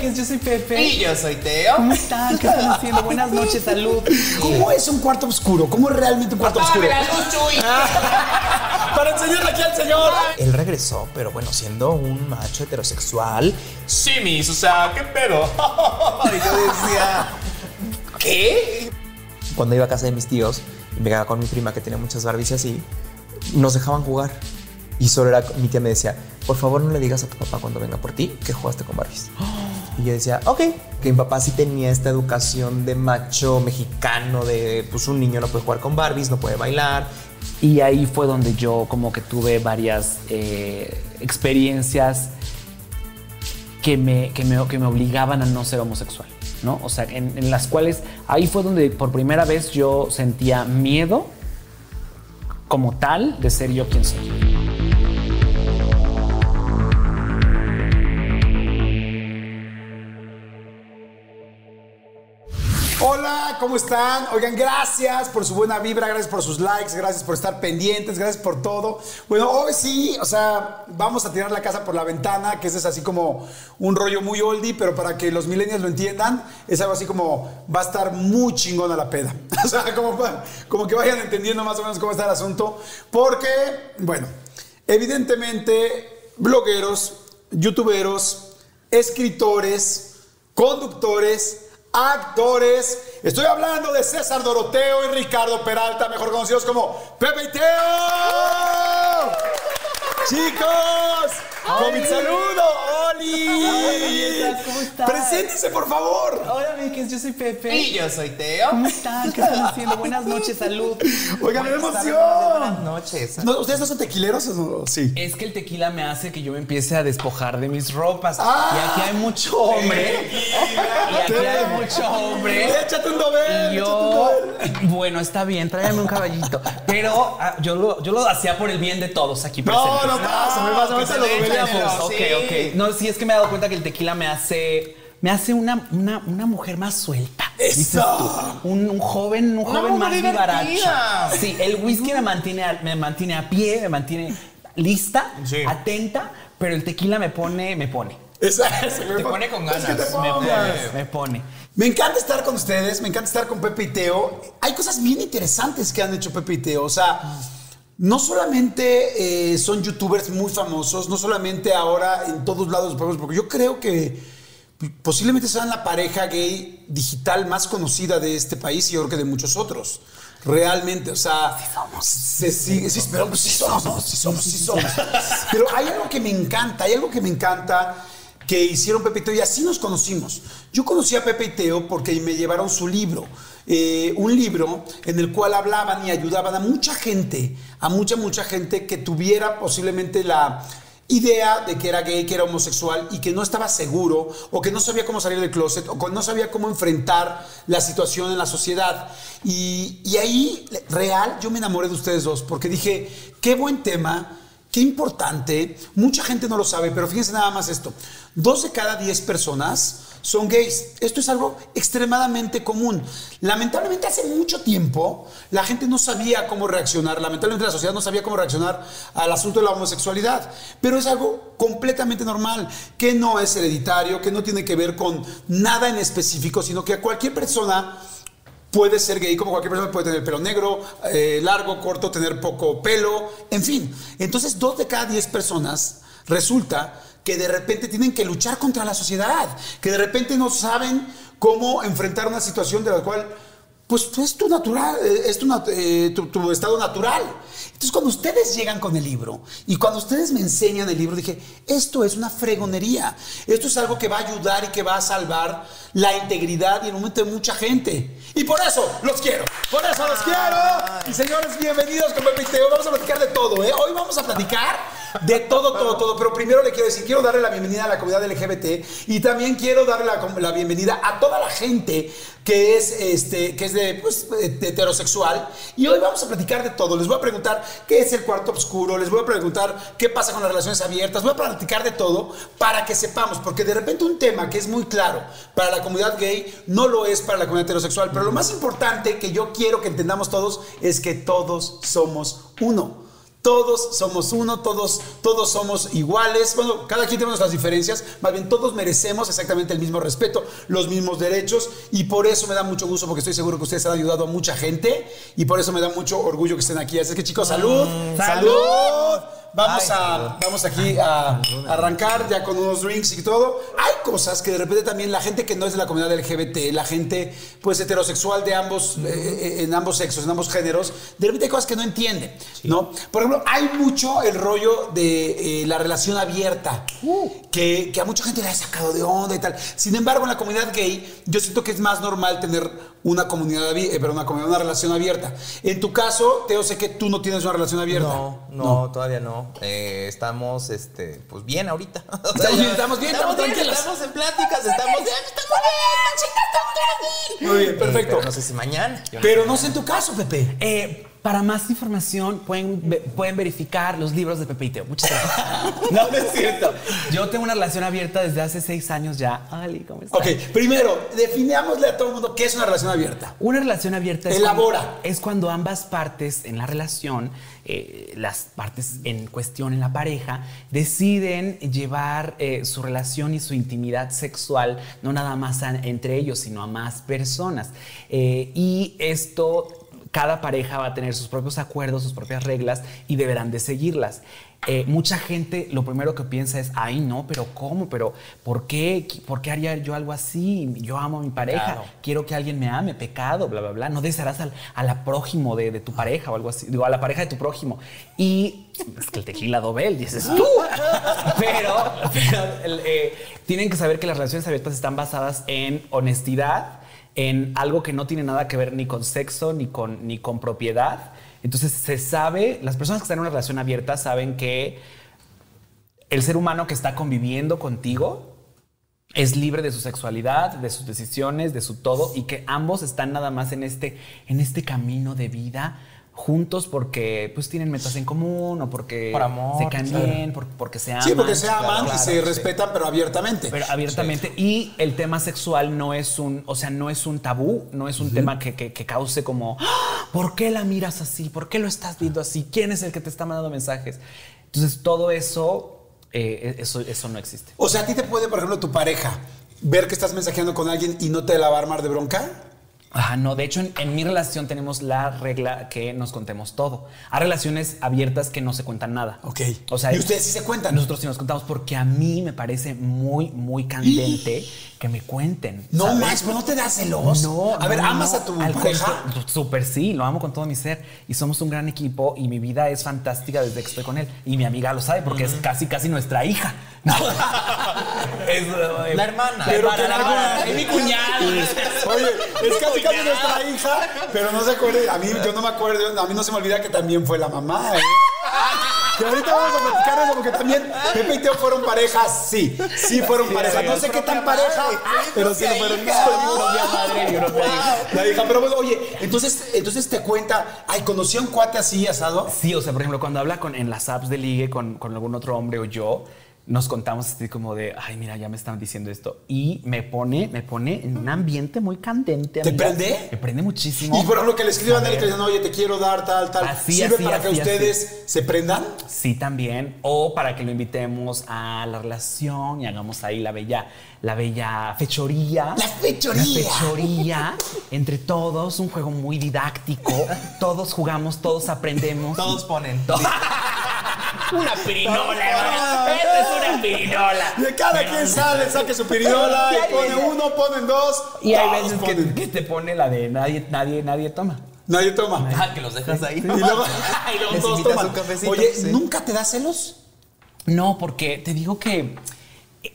yo soy Pepe. Y yo soy Teo. ¿Cómo están? ¿Qué están haciendo? Buenas noches, salud. ¿Cómo es un cuarto oscuro? ¿Cómo es realmente un cuarto oscuro? La luz, Chuy. Para enseñarle aquí al señor. Él regresó, pero bueno, siendo un macho heterosexual. Sí, mis, o sea, ¿qué pedo? Y yo decía, ¿qué? Cuando iba a casa de mis tíos y me quedaba con mi prima que tenía muchas Barbies y así, nos dejaban jugar. Y solo era, mi tía me decía, por favor no le digas a tu papá cuando venga por ti que jugaste con Barbies. Y yo decía, ok, que mi papá sí tenía esta educación de macho mexicano, de pues un niño no puede jugar con Barbies, no puede bailar. Y ahí fue donde yo como que tuve varias eh, experiencias que me, que, me, que me obligaban a no ser homosexual, ¿no? O sea, en, en las cuales ahí fue donde por primera vez yo sentía miedo como tal de ser yo quien soy. ¿Cómo están? Oigan, gracias por su buena vibra, gracias por sus likes, gracias por estar pendientes, gracias por todo. Bueno, hoy sí, o sea, vamos a tirar la casa por la ventana, que ese es así como un rollo muy oldie, pero para que los millennials lo entiendan, es algo así como va a estar muy chingona la peda. O sea, como, como que vayan entendiendo más o menos cómo está el asunto. Porque, bueno, evidentemente, blogueros, youtuberos, escritores, conductores, actores. Estoy hablando de César Doroteo y Ricardo Peralta, mejor conocidos como Pepe y Teo. Chicos, con mi saludo, Oli. ¿Cómo estás? Preséntense, por favor. Hola, amigues, yo soy Pepe. Y yo soy Teo. ¿Cómo están? ¿Qué están haciendo? Buenas noches, salud. Oigan, me Buenas emoción. noches. No, ¿Ustedes no son tequileros o no? Sí. Es que el tequila me hace que yo me empiece a despojar de mis ropas. Ah. y aquí hay mucho hombre. y aquí hay mucho hombre. Échate un dobel. Y un yo, bueno, está bien, tráigame un caballito. Pero ah, yo, lo, yo lo hacía por el bien de todos aquí No, presentes. no pasa, me pasa, me pasa, Ok, ok. No, sí, es que me he dado cuenta que el tequila me hace. Me hace una, una, una mujer más suelta. ¡Eso! tú. Un, un joven, un Una joven más vivaracho. Sí, el whisky me mantiene, a- me mantiene a pie, me mantiene lista, Sí. atenta, pero el tequila me pone, me pone. Esa- esa- Te pone con Es que ganas. te Me pone, me pone. Me encanta estar con ustedes, me encanta estar con Pepe y Teo. Hay cosas bien interesantes que han hecho Pepe y Teo. O sea, no solamente eh, son youtubers muy famosos, no solamente ahora en todos lados, porque yo creo que posiblemente sean la pareja gay digital más conocida de este país y yo creo que de muchos otros. Realmente, o sea, se sigue, sí, pero pues sí somos, sí somos, sí somos. Pero hay algo que me encanta, hay algo que me encanta que hicieron Pepe y Teo y así nos conocimos. Yo conocí a Pepe y Teo porque me llevaron su libro, eh, un libro en el cual hablaban y ayudaban a mucha gente, a mucha, mucha gente que tuviera posiblemente la idea de que era gay, que era homosexual y que no estaba seguro o que no sabía cómo salir del closet o que no sabía cómo enfrentar la situación en la sociedad. Y, y ahí, real, yo me enamoré de ustedes dos porque dije, qué buen tema. Qué importante, mucha gente no lo sabe, pero fíjense nada más esto. Dos de cada diez personas son gays. Esto es algo extremadamente común. Lamentablemente hace mucho tiempo la gente no sabía cómo reaccionar, lamentablemente la sociedad no sabía cómo reaccionar al asunto de la homosexualidad, pero es algo completamente normal, que no es hereditario, que no tiene que ver con nada en específico, sino que a cualquier persona puede ser gay como cualquier persona, puede tener pelo negro, eh, largo, corto, tener poco pelo, en fin. Entonces, dos de cada diez personas resulta que de repente tienen que luchar contra la sociedad, que de repente no saben cómo enfrentar una situación de la cual, pues, es tu natural, eh, es tu, eh, tu- tu estado natural. Entonces, cuando ustedes llegan con el libro y cuando ustedes me enseñan el libro, dije, esto es una fregonería. Esto es algo que va a ayudar y que va a salvar la integridad y el momento de mucha gente. Y por eso los quiero. Por eso los quiero. Y señores, bienvenidos con Teo. Vamos a platicar de todo, ¿eh? Hoy vamos a platicar de todo, todo, todo. Pero primero le quiero decir, quiero darle la bienvenida a la comunidad LGBT y también quiero darle la, la bienvenida a toda la gente que es, este, que es de, pues, de heterosexual. Y hoy vamos a platicar de todo. Les voy a preguntar qué es el cuarto oscuro, les voy a preguntar qué pasa con las relaciones abiertas, voy a platicar de todo para que sepamos, porque de repente un tema que es muy claro para la comunidad gay no lo es para la comunidad heterosexual. Pero lo más importante que yo quiero que entendamos todos es que todos somos uno. Todos somos uno, todos, todos somos iguales. Bueno, cada quien tiene nuestras diferencias. Más bien, todos merecemos exactamente el mismo respeto, los mismos derechos. Y por eso me da mucho gusto, porque estoy seguro que ustedes han ayudado a mucha gente. Y por eso me da mucho orgullo que estén aquí. Así que, chicos, salud. ¡Salud! Vamos, Ay, a, vamos aquí a arrancar ya con unos drinks y todo. Hay cosas que de repente también la gente que no es de la comunidad LGBT, la gente pues heterosexual de ambos, eh, eh, en ambos sexos, en ambos géneros, de repente hay cosas que no entiende, ¿no? Por ejemplo, hay mucho el rollo de eh, la relación abierta, que, que a mucha gente le ha sacado de onda y tal. Sin embargo, en la comunidad gay, yo siento que es más normal tener una comunidad, eh, perdón, una, comunidad, una relación abierta. En tu caso, Teo, sé que tú no tienes una relación abierta. No, no, todavía no. Eh, estamos, este, pues bien ahorita. O Estamos ya- bien, estamos bien, estamos tranquilos. Estamos en pláticas, estamos bien, estamos bien, chicas, estamos bien. Muy bien, perfecto. pero no sé si mañana. Pero no sé en tu caso, Pepe. Eh, para más información pueden, pueden verificar los libros de Pepe y Teo. Muchas gracias. no, no es cierto. Yo tengo una relación abierta desde hace seis años ya. Ali, ¿cómo estás? Ok, primero, definámosle a todo el mundo qué es una relación abierta. Una relación abierta es Elabora. Cuando, es cuando ambas partes en la relación, eh, las partes en cuestión en la pareja, deciden llevar eh, su relación y su intimidad sexual no nada más a- entre ellos, sino a más personas. Eh, y esto, cada pareja va a tener sus propios acuerdos, sus propias reglas y deberán de seguirlas. Eh, mucha gente lo primero que piensa es, ay no, pero ¿cómo? ¿Pero por qué? ¿Por qué haría yo algo así? Yo amo a mi pareja, Claro. quiero que alguien me ame, pecado, bla, bla, bla. No desearás al, a la prójimo de, de tu pareja o algo así, digo, a la pareja de tu prójimo. Y es que el tequila dobel, dices tú. Pero, eh, tienen que saber que las relaciones abiertas están basadas en honestidad, en algo que no tiene nada que ver ni con sexo ni con, ni con propiedad. Entonces se sabe, las personas que están en una relación abierta saben que el ser humano que está conviviendo contigo es libre de su sexualidad, de sus decisiones, de su todo y que ambos están nada más en este, en este camino de vida juntos porque pues tienen metas en común o porque Por amor, se caen claro. bien, por- porque se aman. Sí, porque se aman claro, y se sí. respetan, pero abiertamente. Pero abiertamente. Y el tema sexual no es un, o sea, no es un tabú, no es un tema que, que- que cause como, "Ah, ¿por qué la miras así? ¿Por qué lo estás viendo así? ¿Quién es el que te está mandando mensajes? Entonces, todo eso, eh, eso, eso no existe. O sea, a ti te puede, por ejemplo, tu pareja ver que estás mensajeando con alguien y no te la va a armar de bronca. Ajá, no, de hecho en, en mi relación tenemos la regla que nos contemos todo. Hay relaciones abiertas que no se cuentan nada. Ok. O sea, ¿Y ustedes sí se cuentan? Nosotros sí nos contamos porque a mí me parece muy, muy candente que me cuenten. No ¿sabes? más, pero no te da celos. No, A ver, ¿amas no. a tu pareja? contrario, Súper sí, lo amo con todo mi ser. Y somos un gran equipo y mi vida es fantástica desde que estoy con él. Y mi amiga lo sabe porque es casi, casi nuestra hija. No. es, eh, La hermana. Pero la hermana, es mi cuñado. Oye, es casi casi nuestra hija, pero no se acuerde. A mí, yo no me acuerdo, a mí no se me olvida que también fue la mamá, ¿eh? Que ahorita vamos a platicar de eso porque también Pepe y Teo fueron parejas, sí, sí fueron pareja. No sé qué tan pareja, pero sí lo fueron. La hija, pero bueno, oye, entonces, entonces te cuenta, ay, conocí a un cuate así asado. Sí, o sea, por ejemplo, cuando habla con, en las apps de ligue con, con algún otro hombre o yo, nos contamos así como de, ay, mira, ya me están diciendo esto. Y me pone, me pone en un ambiente muy candente. ¿Te prende? Me prende muchísimo. Y por ejemplo, que le escriban a él que digan, oye, te quiero dar tal, tal. Así, ¿Sirve así, para que ustedes se prendan? Sí, también. O para que lo invitemos a la relación y hagamos ahí la bella, la bella fechoría. La fechoría. La fechoría entre todos, un juego muy didáctico. Todos jugamos, todos aprendemos. Todos ponen. Una pirinola, hermano. Esta es una pirinola. De cada quien sale, saque su pirinola Y pone veces- uno, ponen dos. Y hay veces que, que te pone la de nadie, nadie, nadie toma. Nadie toma. Ah, que los dejas ahí. Y luego, y luego todos toman. un cafecito, Oye, sí. ¿nunca te da celos? No, porque te digo que,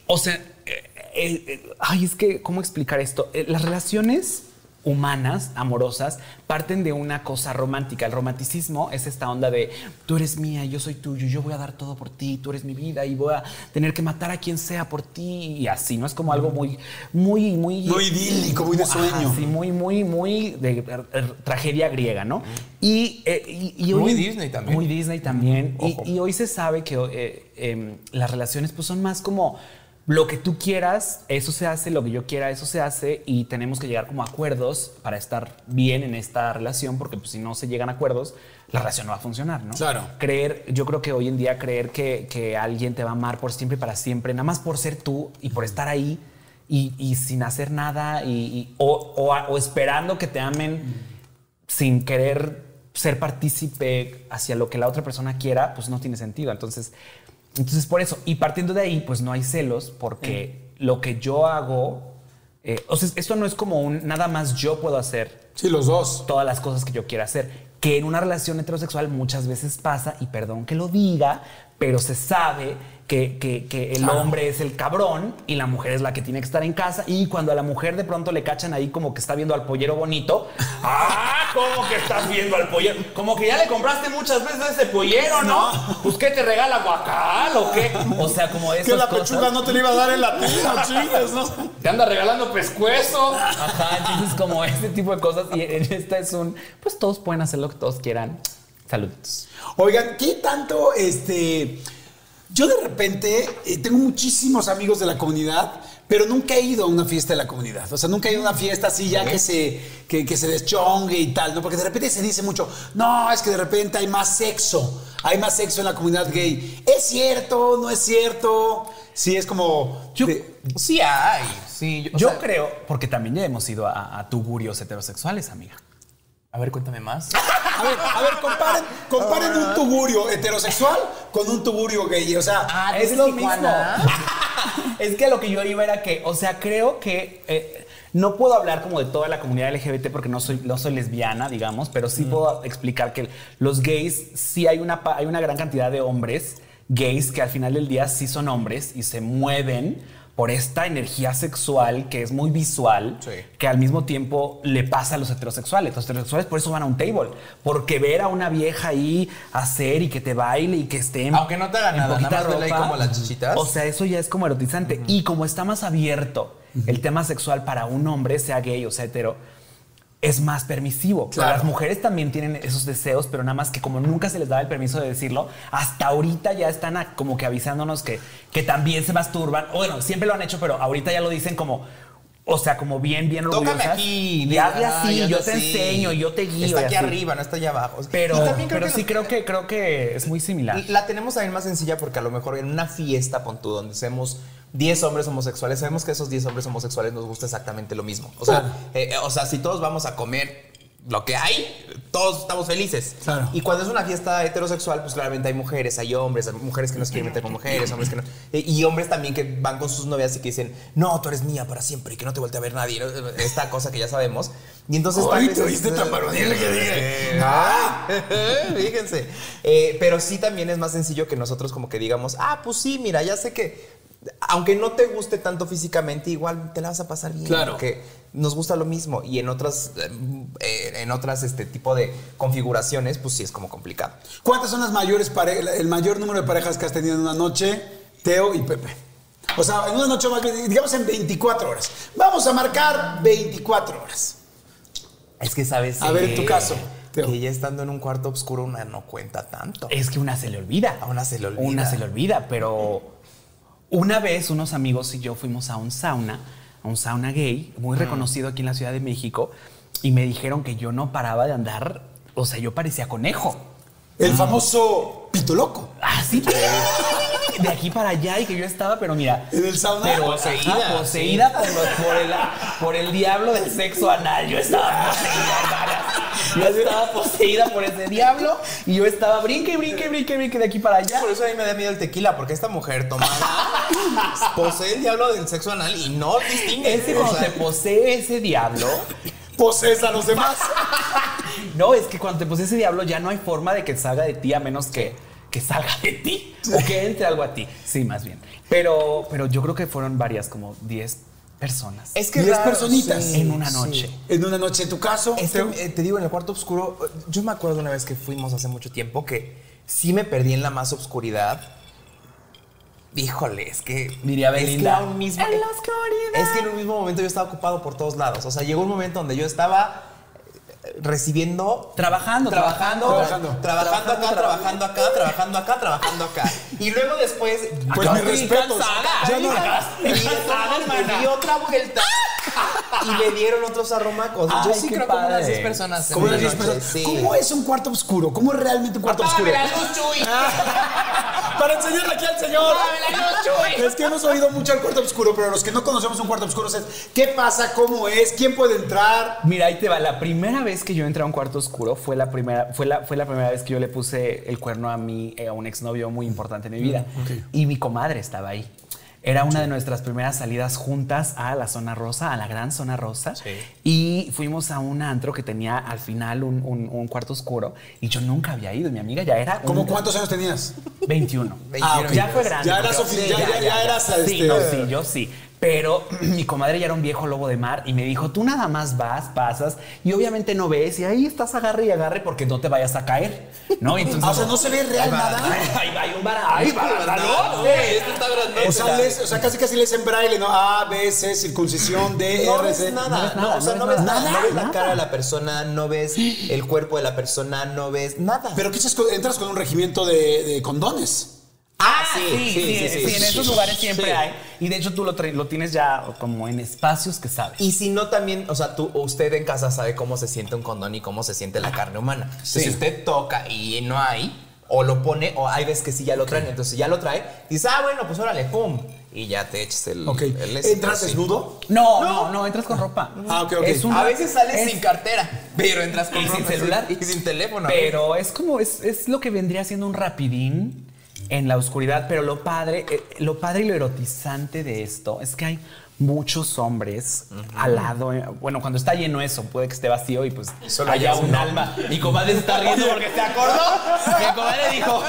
o sea, eh, eh, eh, ay, es que, ¿cómo explicar esto? Eh, las relaciones humanas, amorosas, parten de una cosa romántica. El romanticismo es esta onda de tú eres mía, yo soy tuyo, yo voy a dar todo por ti, tú eres mi vida y voy a tener que matar a quien sea por ti y así, ¿no? Es como algo muy, muy, muy... Muy idílico, muy de sueño. sí, muy, muy, muy de tragedia griega, ¿no? Y, eh, y- y Muy hoy- Disney también. Muy Disney también. Y hoy se sabe que eh, em, las relaciones pues son más como lo que tú quieras, eso se hace, lo que yo quiera, eso se hace y tenemos que llegar como a acuerdos para estar bien en esta relación, porque pues, si no se llegan a acuerdos, la relación no va a funcionar, ¿no? Claro. Creer, yo creo que hoy en día creer que, que alguien te va a amar por siempre y para siempre, nada más por ser tú y por estar ahí y, y sin hacer nada y, y- o, o esperando que te amen sin querer ser partícipe hacia lo que la otra persona quiera, pues no tiene sentido. Entonces, entonces por eso, y partiendo de ahí, pues no hay celos porque lo que yo hago, eh, o sea, esto no es como un nada más yo puedo hacer Sí, los dos. todas las cosas que yo quiera hacer. Que en una relación heterosexual muchas veces pasa, y perdón que lo diga, pero se sabe que, que- que el hombre es el cabrón y la mujer es la que tiene que estar en casa. Y cuando a la mujer de pronto le cachan ahí como que está viendo al pollero bonito, ¡ah! ¿Cómo que estás viendo al pollero? Como que ya le compraste muchas veces a ese pollero, ¿no? Pues ¿qué te regala guacal o qué? O sea, como esas Que la cosas. pechuga no te la iba a dar en latino, chingues, ¿no? Te anda regalando pescuezo. Ajá, entonces como este tipo de cosas. Y en esta es un, pues todos pueden hacer lo que todos quieran. Saludos. Oigan, ¿qué tanto este. Yo de repente eh, tengo muchísimos amigos de la comunidad, pero nunca he ido a una fiesta de la comunidad. O sea, nunca he ido a una fiesta así ya que se, que, que se deschongue y tal, ¿no? Porque de repente se dice mucho, no, es que de repente hay más sexo, hay más sexo en la comunidad gay. ¿Es cierto? ¿No es cierto? Sí, es como. Yo- de- Sí hay. Sí, yo, Yo sea, creo, porque también ya hemos ido a, a tugurios heterosexuales, amiga. A ver, cuéntame más. a ver, a ver, comparen, comparen un tugurio heterosexual con un tugurio gay. O sea, Ah, es ¿desde lo Tijuana? mismo. es que lo que yo iba era que, o sea, creo que eh, no puedo hablar como de toda la comunidad LGBT porque no soy, no soy lesbiana, digamos, pero sí puedo explicar que los gays, sí hay una, hay una gran cantidad de hombres gays que al final del día sí son hombres y se mueven por esta energía sexual que es muy visual, Sí. que al mismo tiempo le pasa a los heterosexuales. Los heterosexuales por eso van a un table, porque ver a una vieja ahí hacer y que te baile y que esté en, Aunque no te haga nada, nada más vele ahí ropa, como las chichitas. O sea, eso ya es como erotizante. Y como está más abierto el tema sexual para un hombre, sea gay o sea hetero, es más permisivo. Claro. Las mujeres también tienen esos deseos, pero nada más que como nunca se les daba el permiso de decirlo, hasta ahorita ya están a- como que avisándonos que, que también se masturban. O Bueno, siempre lo han hecho, pero ahorita ya lo dicen como, o sea, como bien, bien Tócame orgullosas. aquí. Y hazle así, yo te así. enseño, yo te guío. Está aquí arriba, no está allá abajo. Pero, creo pero que sí creo que, creo que es muy similar. La tenemos también más sencilla porque a lo mejor en una fiesta, pon tú, donde seamos 10 hombres homosexuales, sabemos que esos 10 hombres homosexuales nos gusta exactamente lo mismo. O sea, eh, eh, o sea si todos vamos a comer lo que hay, todos estamos felices. Claro. Y cuando es una fiesta heterosexual, pues claramente hay mujeres, hay hombres, hay mujeres que nos quieren meter con mujeres, hombres que no. eh, Y hombres también que van con sus novias y que dicen, no, tú eres mía para siempre y que no te vuelve a ver nadie. ¿no? Esta cosa que ya sabemos. Y entonces. Ay, te oíste tan que dije. Ah, fíjense. Eh, pero sí también es más sencillo que nosotros como que digamos, ah, pues sí, mira, ya sé que aunque no te guste tanto físicamente, igual te la vas a pasar bien. Claro. Porque nos gusta lo mismo. Y en otras, eh, en otras este tipo de configuraciones, pues sí es como complicado. ¿Cuántas son las mayores pare- el mayor número de parejas que has tenido en una noche, Teo y Pepe? O sea, en una noche, más bien, digamos en 24 horas. Vamos a marcar 24 horas. Es que sabes. A ver, en tu caso, Teo. Que ya estando en un cuarto oscuro, una no cuenta tanto. Es que una se le olvida. A una se le olvida. Una se le olvida, pero una vez unos amigos y yo fuimos a un sauna, a un sauna gay, muy reconocido aquí en la Ciudad de México, y me dijeron que yo no paraba de andar, o sea, yo parecía conejo. El famoso pito loco. Así, de aquí para allá y que yo estaba, pero mira. En el sauna. Pero Poseída, ajá, poseída por, los- por el, por el diablo del sexo anal. Yo estaba poseída. Yo estaba poseída por ese diablo y yo estaba brinque, brinque, brinque, brinque de aquí para allá. Por eso a mí me da miedo el tequila, porque esta mujer tomada posee el diablo del sexo anal y no distingue. Es que O cuando te posee ese diablo, Posees a los demás. no, es que cuando te posee ese diablo ya no hay forma de que salga de ti a menos que, que salga de ti o que entre algo a ti. Sí, más bien. Pero, pero yo creo que fueron varias, como 10 personas es que Diez raro, personitas. sí, en una sí. noche. En una noche, en tu caso, Es que, eh, te digo, en el cuarto oscuro, yo me acuerdo una vez que fuimos hace mucho tiempo que sí me perdí en la más oscuridad. Híjole, es que. Diría es que Belinda. a un mismo, En la oscuridad. Es que en un mismo momento yo estaba ocupado por todos lados. O sea, llegó un momento donde yo estaba recibiendo. Trabajando, trabajando, trabajando. trabajando, acá, trabajando acá, trabajando acá, trabajando acá. Y luego después. Pues mis respetos. Ya no- Y otra vuelta y me dieron otros arrumacos. Yo Ay, sí qué creo como unas padre. 10 personas. en ¿Cómo, una las diez noche, personas? sí. ¿Cómo es un cuarto oscuro? ¿Cómo es realmente un cuarto oscuro? Apágame la luz, Chuy. Para enseñarle aquí al señor. Apágame la luz, Chuy. Es que hemos oído mucho al cuarto oscuro, pero los que no conocemos un cuarto oscuro es qué pasa, cómo es, quién puede entrar. Mira, ahí te va. La primera vez que yo entré a un cuarto oscuro fue la primera, fue la, fue la primera vez que yo le puse el cuerno a mi, eh, a un exnovio muy importante en mi vida. Y mi comadre estaba ahí. Era una de nuestras primeras salidas juntas a la zona rosa, a la gran zona rosa. Y fuimos a un antro que tenía al final un, un- un cuarto oscuro. Y yo nunca había ido. Mi amiga ya era. ¿Cómo un- cuántos años tenías? 21. 21. Ya fue grande. Ya eras ya- ya- ya eras, Sí, este- no, sí, yo sí. Pero mi comadre ya era un viejo lobo de mar y me dijo, tú nada más vas, pasas y obviamente no ves y ahí estás agarre y agarre porque no te vayas a caer, ¿no? Entonces, o sea, no se ve real nada. Ahí va, hay un bar, ahí va, No, este está grandote. O sea, lees- o sea, casi casi lees en braille, ¿no? A, B, C, circuncisión, D, No R, C. nada, no ves no, nada, o sea, no no ves nada, nada, no ves la cara de la persona, no ves el cuerpo de la persona, no ves nada. Pero ¿qué haces con- entras con un regimiento de, de condones. Ah, sí, sí, sí, sí, sí, sí, sí, en sí. esos lugares siempre Sí. hay. Y de hecho tú lo, lo tienes ya como en espacios que sabes. Y si no también, o sea, tú, usted en casa sabe cómo se siente un condón y cómo se siente la carne humana. Entonces, si usted toca y no hay, o lo pone, o hay veces que sí ya lo traen, entonces si ya lo trae, dices, ah, bueno, pues órale, pum. Y ya te echas el. Ok. el ese, ¿Entras desnudo? No, no, no, entras con ropa. Ah, ok, ok. A veces sales es- sin cartera, pero entras con y sin ropa, celular y sin teléfono. Pero es como es, es lo que vendría siendo un rapidín en la oscuridad, pero lo padre, eh, lo padre y lo erotizante de esto es que hay muchos hombres al lado. eh, Bueno, cuando está lleno eso, puede que esté vacío y pues solo haya un alma. Mi comadre se está riendo porque se acordó. Mi comadre dijo,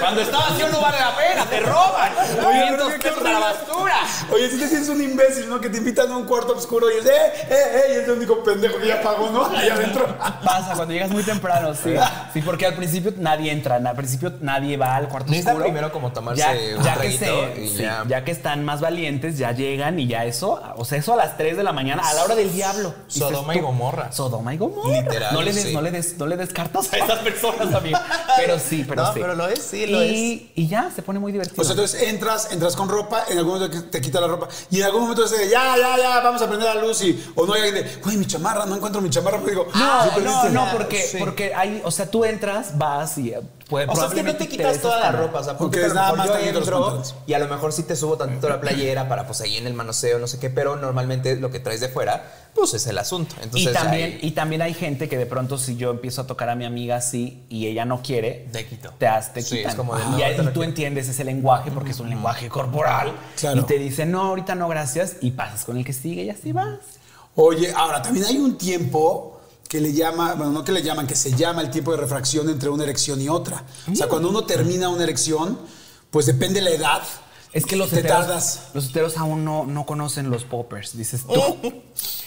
cuando está vacío no vale la pena, te roban. Oye, 500 pero qué pesos a la basura. Oye, si te sientes un imbécil, ¿no? Que te invitan a un cuarto oscuro y es, eh, eh, eh, y es el único pendejo que ya pagó, ¿no? Allá adentro. Pasa cuando llegas muy temprano, sí. Sí, porque al principio nadie entra, al principio nadie va al cuarto oscuro. primero como tomarse ya, un ya que se- y sí, ya. ya que están más valientes, ya llegan y ya eso, o sea, eso a las 3 de la mañana, a la hora del diablo. Sodoma y Gomorra. Sodoma y Gomorra. Literal, No le des, sí. no le des, no le des cartas a esas personas también. Pero sí, pero No, sí. pero lo es, sí, lo y, y ya, se pone muy divertido. O sea, entonces entras, entras con ropa, en algún momento te quita la ropa, y en algún momento dices, ya, ya, ya, vamos a prender la luz, y, o no hay alguien de, güey, mi chamarra, no encuentro mi chamarra, digo, no, "Sí, no, perdiste". no, porque, Sí. porque hay, o sea, tú entras, vas y puede, O sea, es que no te quitas toda la ropa, o sea, porque nada más yo entro y a lo mejor sí te subo tantito la playera para pues ahí en el manoseo, no sé qué, pero normalmente lo que traes de fuera, pues es el asunto. Entonces, y, también, ahí- y también hay gente que de pronto si yo empiezo a tocar a mi amiga así y ella no quiere, Te quito. te, has- te Sí, quitan. es como de, y, no, ahí tú quiero. entiendes ese lenguaje porque es un lenguaje corporal. Claro. Y te dicen, no, ahorita no, gracias. Y pasas con el que sigue y así vas. Oye, ahora también hay un tiempo que le llama, bueno, no que le llaman, que se llama el tiempo de refracción entre una erección y otra. O sea, cuando uno termina una erección, pues depende la edad. Es que los te heteros, tardas. los heteros aún no, no conocen los poppers, dices tú.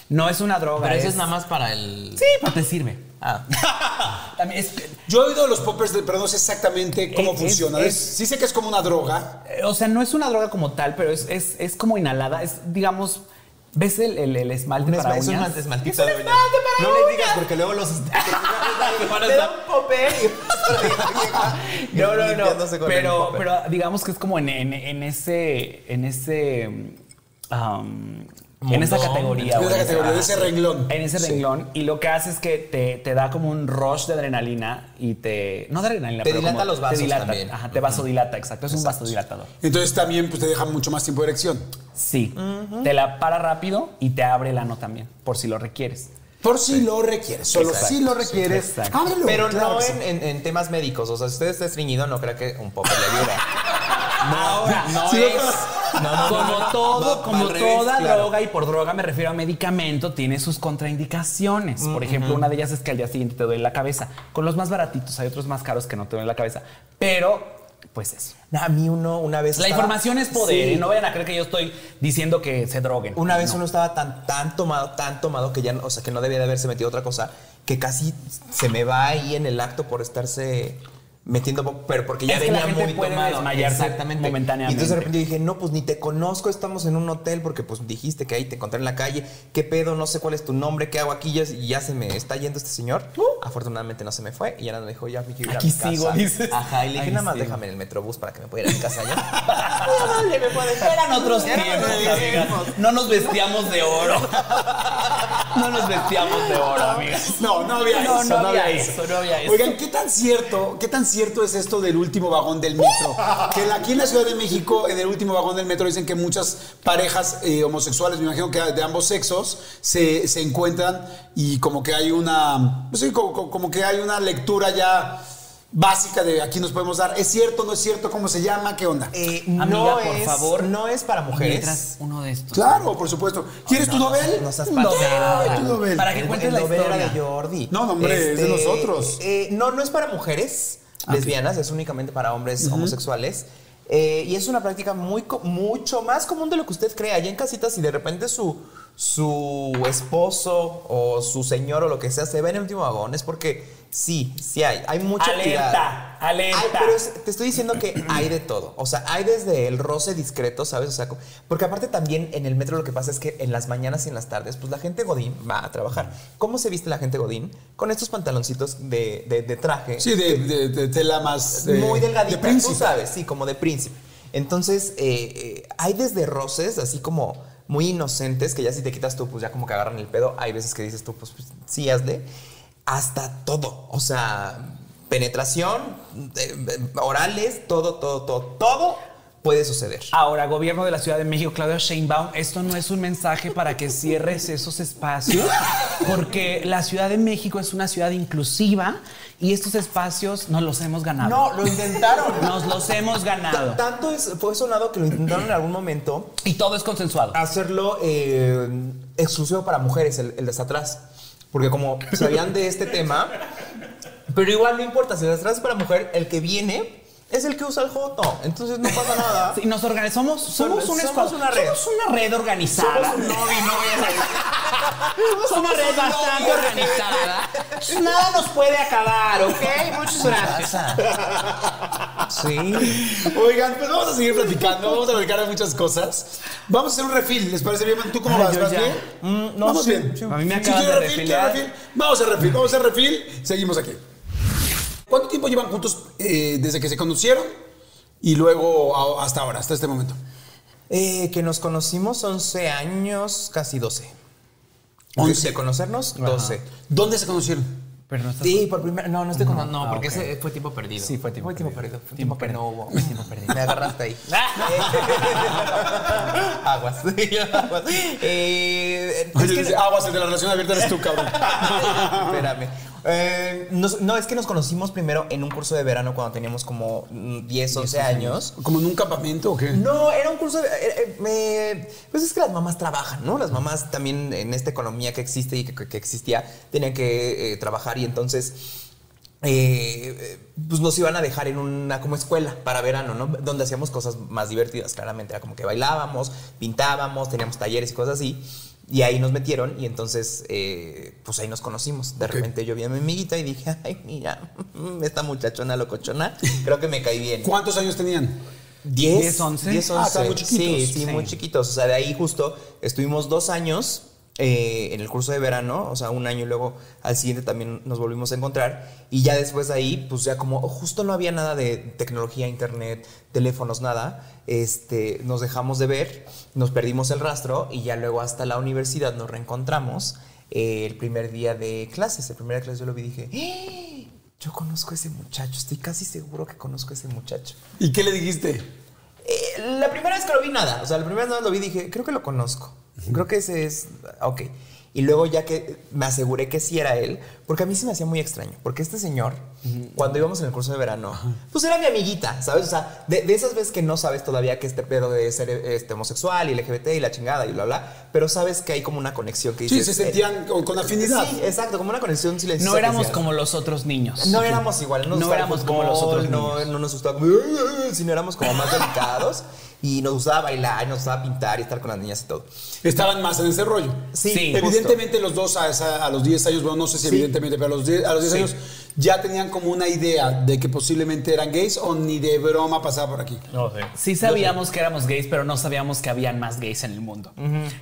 No es una droga. Pero eso es nada más para el. Sí, pero te sirve. Ah. También es, Yo he oído los poppers, de- pero no sé exactamente cómo Es- funciona. es- sí sé que es como una droga. O sea, no es una droga como tal, pero es, es, es como inhalada. Es, digamos, ¿ves el, el, el esmalte Un para esma- es un uñas? esmaltito Es un esmalte para No uñas. digas porque luego los. Te da un No, no, no. Pero, pero digamos que es como en, en, en ese. En ese. um, en esa categoría. En o esa en categoría, de esa- ese renglón. En ese Sí. renglón. Y lo que hace es que te, te da como un rush de adrenalina y te. No de adrenalina, Te pero dilata como los vasos Te dilata. también. Ajá, te vasodilata, exacto. Es un vasodilatador. Entonces también pues, te deja mucho más tiempo de erección. Sí. Te la para rápido y te abre el ano también, por si lo requieres. Por si lo requieres. Solo Exacto. si lo requieres. Ábrelo, Pero claro no en, en- en temas médicos. O sea, si usted está estreñido, no creo que un popper le ayuda. Ahora, No Sí, es. no, como no. todo, Va- va como toda claro. droga, y por droga me refiero a medicamento, tiene sus contraindicaciones. Por ejemplo, una de ellas es que al día siguiente te duele la cabeza. Con los más baratitos, hay otros más caros que no te duelen la cabeza. Pero, pues eso. A mí uno una vez. La estaba- información es poder, Sí. ¿eh? no vayan a creer que yo estoy diciendo que se droguen. Una vez No. uno estaba tan, tan tomado, tan tomado que ya, no- o sea, que no debía de haberse metido otra cosa, que casi se me va ahí en el acto por estarse metiendo, pero porque ya Es que la venía gente muy puede tomado. desmayarse Exactamente. momentáneamente. Y entonces de repente dije, no, pues ni te conozco, estamos en un hotel porque pues dijiste que ahí te encontré en la calle. ¿Qué pedo? No sé cuál es tu nombre, ¿qué hago aquí? Ya- Y ya se me está yendo este señor. Afortunadamente no se me fue y ya me dijo, ya me quiero ir a Aquí mi casa. sigo, dices. Ajá, y le dije, nada más sigo. déjame en el metrobús para que me pueda ir a mi casa ya. Me puede dejar. Eran otros tiempos. No nos vestíamos de oro. No nos vestíamos de oro, amigas. No, no había No, eso. no había eso, no había eso. Oigan, ¿qué tan cierto, qué tan cierto es esto del último vagón del metro? Que aquí en la Ciudad de México, en el último vagón del metro, dicen que muchas parejas eh, homosexuales, me imagino que de ambos sexos, se, se encuentran y como que hay una, pues sí, como que hay una lectura ya básica de aquí nos podemos dar. ¿Es cierto, no es cierto? ¿Cómo se llama? ¿Qué onda? Eh, Amiga, no por es, favor. No es para mujeres. Mientras uno de estos. Claro, por supuesto. ¿Quieres tu novel? No seas No, tu novel. Para que cuentes la historia. de Jordi. No, no, hombre, es de nosotros. eh, no, no es para mujeres lesbianas, es únicamente para hombres homosexuales. Eh, y es una práctica muy, co- mucho más común de lo que usted cree. Allá en casitas, si de repente su, su esposo o su señor o lo que sea se ve en el último vagón, es porque sí, sí hay. Hay mucha Alerta, alerta. Hay, pero es- te estoy diciendo que hay de todo. O sea, hay desde el roce discreto, ¿sabes? O sea, porque aparte también en el metro lo que pasa es que en las mañanas y en las tardes, pues la gente Godín va a trabajar. ¿Cómo se viste la gente Godín? Con estos pantaloncitos de, de- de traje. Sí, de, de- de tela más... eh, muy delgadita, De príncipe. tú sabes, sí, como de príncipe. Entonces, eh, eh, hay desde roces, así como muy inocentes, que ya si te quitas tú, pues ya como que agarran el pedo. Hay veces que dices tú, pues, pues, sí, hazle. Hasta todo. O sea, penetración, eh, eh, orales, todo, todo, todo, todo puede suceder. Ahora, gobierno de la Ciudad de México, Claudio Sheinbaum, esto no es un mensaje para que cierres esos espacios, porque la Ciudad de México es una ciudad inclusiva y estos espacios nos los hemos ganado. No, lo intentaron. Nos los hemos ganado. Ta- Tanto es, fue sonado que lo intentaron en algún momento Y todo es consensuado. hacerlo eh, exclusivo para mujeres, el, el de hasta atrás. Porque como sabían de este tema, pero igual no importa, si el de atrás es para mujer, el que viene es el que usa el joto. Entonces no pasa nada. Sí, nos organizamos, somos, Somos- un somos una red. Somos una red organizada. Somos un novio y novia. Somos una red bastante organizada. Nada nos puede acabar, ¿ok? Muchas gracias. Sí. Oigan, pues vamos a seguir platicando, vamos a platicar de muchas cosas. Vamos a hacer un refil, ¿les parece bien? ¿Tú cómo Ay, vas? ¿Vas ya. bien? Mm, no, vamos sí, bien. sí. A mí me quiere de refil, refiliar. quiere refil, Vamos a refil, vamos a refil, seguimos aquí. ¿Cuánto tiempo llevan juntos eh, desde que se conocieron y luego a- hasta ahora, hasta este momento? Eh, que nos conocimos 11 años, casi 12. 11. De conocernos, 12. ¿Dónde se conocieron? Pero no estás Sí, por primera. No, no estoy con. No, Ah, porque ese fue tiempo perdido. Sí, fue tiempo tiempo perdido. perdido. Fue tiempo que no hubo. tiempo perdido. Me agarraste ahí. Ah. Aguas. Aguas. Eh, es Oye, que- dice, aguas, el de la relación abierta eres tú, cabrón. Espérame. Eh, nos- no, es que nos conocimos primero en un curso de verano cuando teníamos como mm, 10, 11 años. ¿Como en un campamento o qué? No, era un curso de... eh, eh, me- pues es que las mamás trabajan, ¿no? Las mamás también en esta economía que existe y que, que existía tenían que eh, trabajar y entonces... eh, pues nos iban a dejar en una como escuela para verano, ¿no? Donde hacíamos cosas más divertidas, claramente. Era como que bailábamos, pintábamos, teníamos talleres y cosas así. Y ahí nos metieron y entonces, eh, pues ahí nos conocimos. De repente yo vi a mi amiguita y dije, ay, mira, esta muchachona locochona, creo que me caí bien. ¿Cuántos años tenían? 10, 10, 11. 10, Ah, muy chiquitos. Sí, sí, Sí. muy chiquitos. O sea, de ahí justo estuvimos dos años eh, en el curso de verano, o sea, un año y luego al siguiente también nos volvimos a encontrar. Y ya después de ahí, pues ya como justo no había nada de tecnología, internet, teléfonos, nada, este, nos dejamos de ver, nos perdimos el rastro y ya luego hasta la universidad nos reencontramos. eh, el primer día de clases, el primer día de clases yo lo vi y dije, "¡Ah! yo conozco a ese muchacho, estoy casi seguro que conozco a ese muchacho. ¿Y qué le dijiste? Eh, la primera vez que lo vi, nada. O sea, la primera vez que lo vi, dije, creo que lo conozco. Creo que ese es. Ok. Y luego, ya que me aseguré que sí era él, porque a mí se me hacía muy extraño. Porque este señor, cuando íbamos en el curso de verano, pues era mi amiguita, ¿sabes? O sea, de, de esas veces que no sabes todavía que este pedo de ser este, homosexual y LGBT y la chingada y bla, bla, pero sabes que hay como una conexión que Sí, dices. se sentían con, con afinidad. Sí, exacto, como una conexión silenciosa. No éramos como los otros niños. no éramos igual, no, No éramos como los fútbol, otros no, niños. no nos gustaba, sino éramos como más delicados y nos gustaba bailar, y nos gustaba pintar y estar con las niñas y todo. Estaban más en ese rollo. Sí, Sí. justo. evidentemente los dos a, esa- a los 10 años, bueno, no sé si evidentemente, pero a los 10, a los 10 Sí. años ya tenían como una idea de que posiblemente eran gays o ni de broma pasaba por aquí. No sé. Sí sabíamos que éramos gays, pero no sabíamos que habían más gays en el mundo.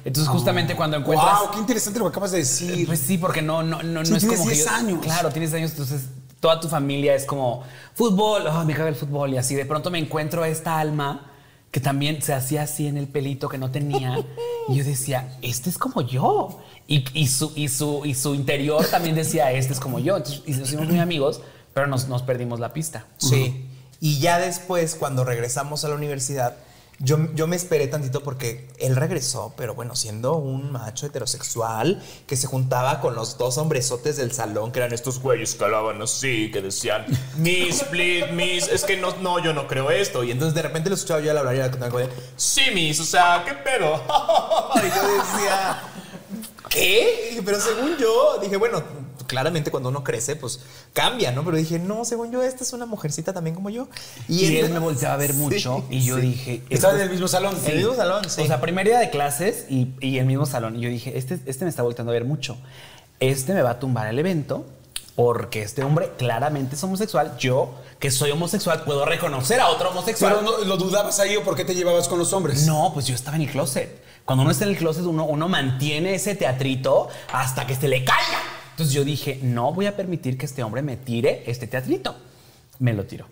Entonces, justamente cuando encuentras. Wow, qué interesante lo que acabas de decir. Pues sí, porque no, no, no, Sí, no es tienes como que 10 yo- años. Claro, tienes 10 años, entonces toda tu familia es como fútbol, oh, me caga el fútbol y así. De pronto me encuentro a esta alma que también se hacía así en el pelito que no tenía y yo decía, este es como yo. Y, y su, y, su, y su interior también decía, este es como yo. Entonces y nos hicimos muy amigos, pero nos, nos perdimos la pista. Sí. Y ya después, cuando regresamos a la universidad, yo, yo me esperé tantito porque él regresó, pero bueno, siendo un macho heterosexual que se juntaba con los dos hombresotes del salón, que eran estos güeyes que hablaban así, que decían, Miss, please, Miss, es que no, no, yo no creo esto. Y entonces de repente lo escuchaba yo al hablar y era como sí, Miss, o sea, ¿qué pedo? y yo decía, ¿qué? Pero según yo, dije, bueno, claramente cuando uno crece, pues cambia, ¿no? Pero dije, no, según yo, esta es una mujercita también como yo. Y, él me volteaba a ver Sí, mucho y yo sí. dije... Estaban este en el mismo salón. En el mismo salón, sí. O sea, primer día de clases y, y el mismo salón. Y yo dije, este, este me está volteando a ver mucho. Este me va a tumbar el evento porque este hombre claramente es homosexual. Yo, que soy homosexual, puedo reconocer a otro homosexual. Pero no, lo dudabas ahí o por qué te llevabas con los hombres. No, pues yo estaba en el closet. Cuando uno está en el closet, uno, uno mantiene ese teatrito hasta que se le caiga. Entonces yo dije, no voy a permitir que este hombre me tire este teatrito. Me lo tiró.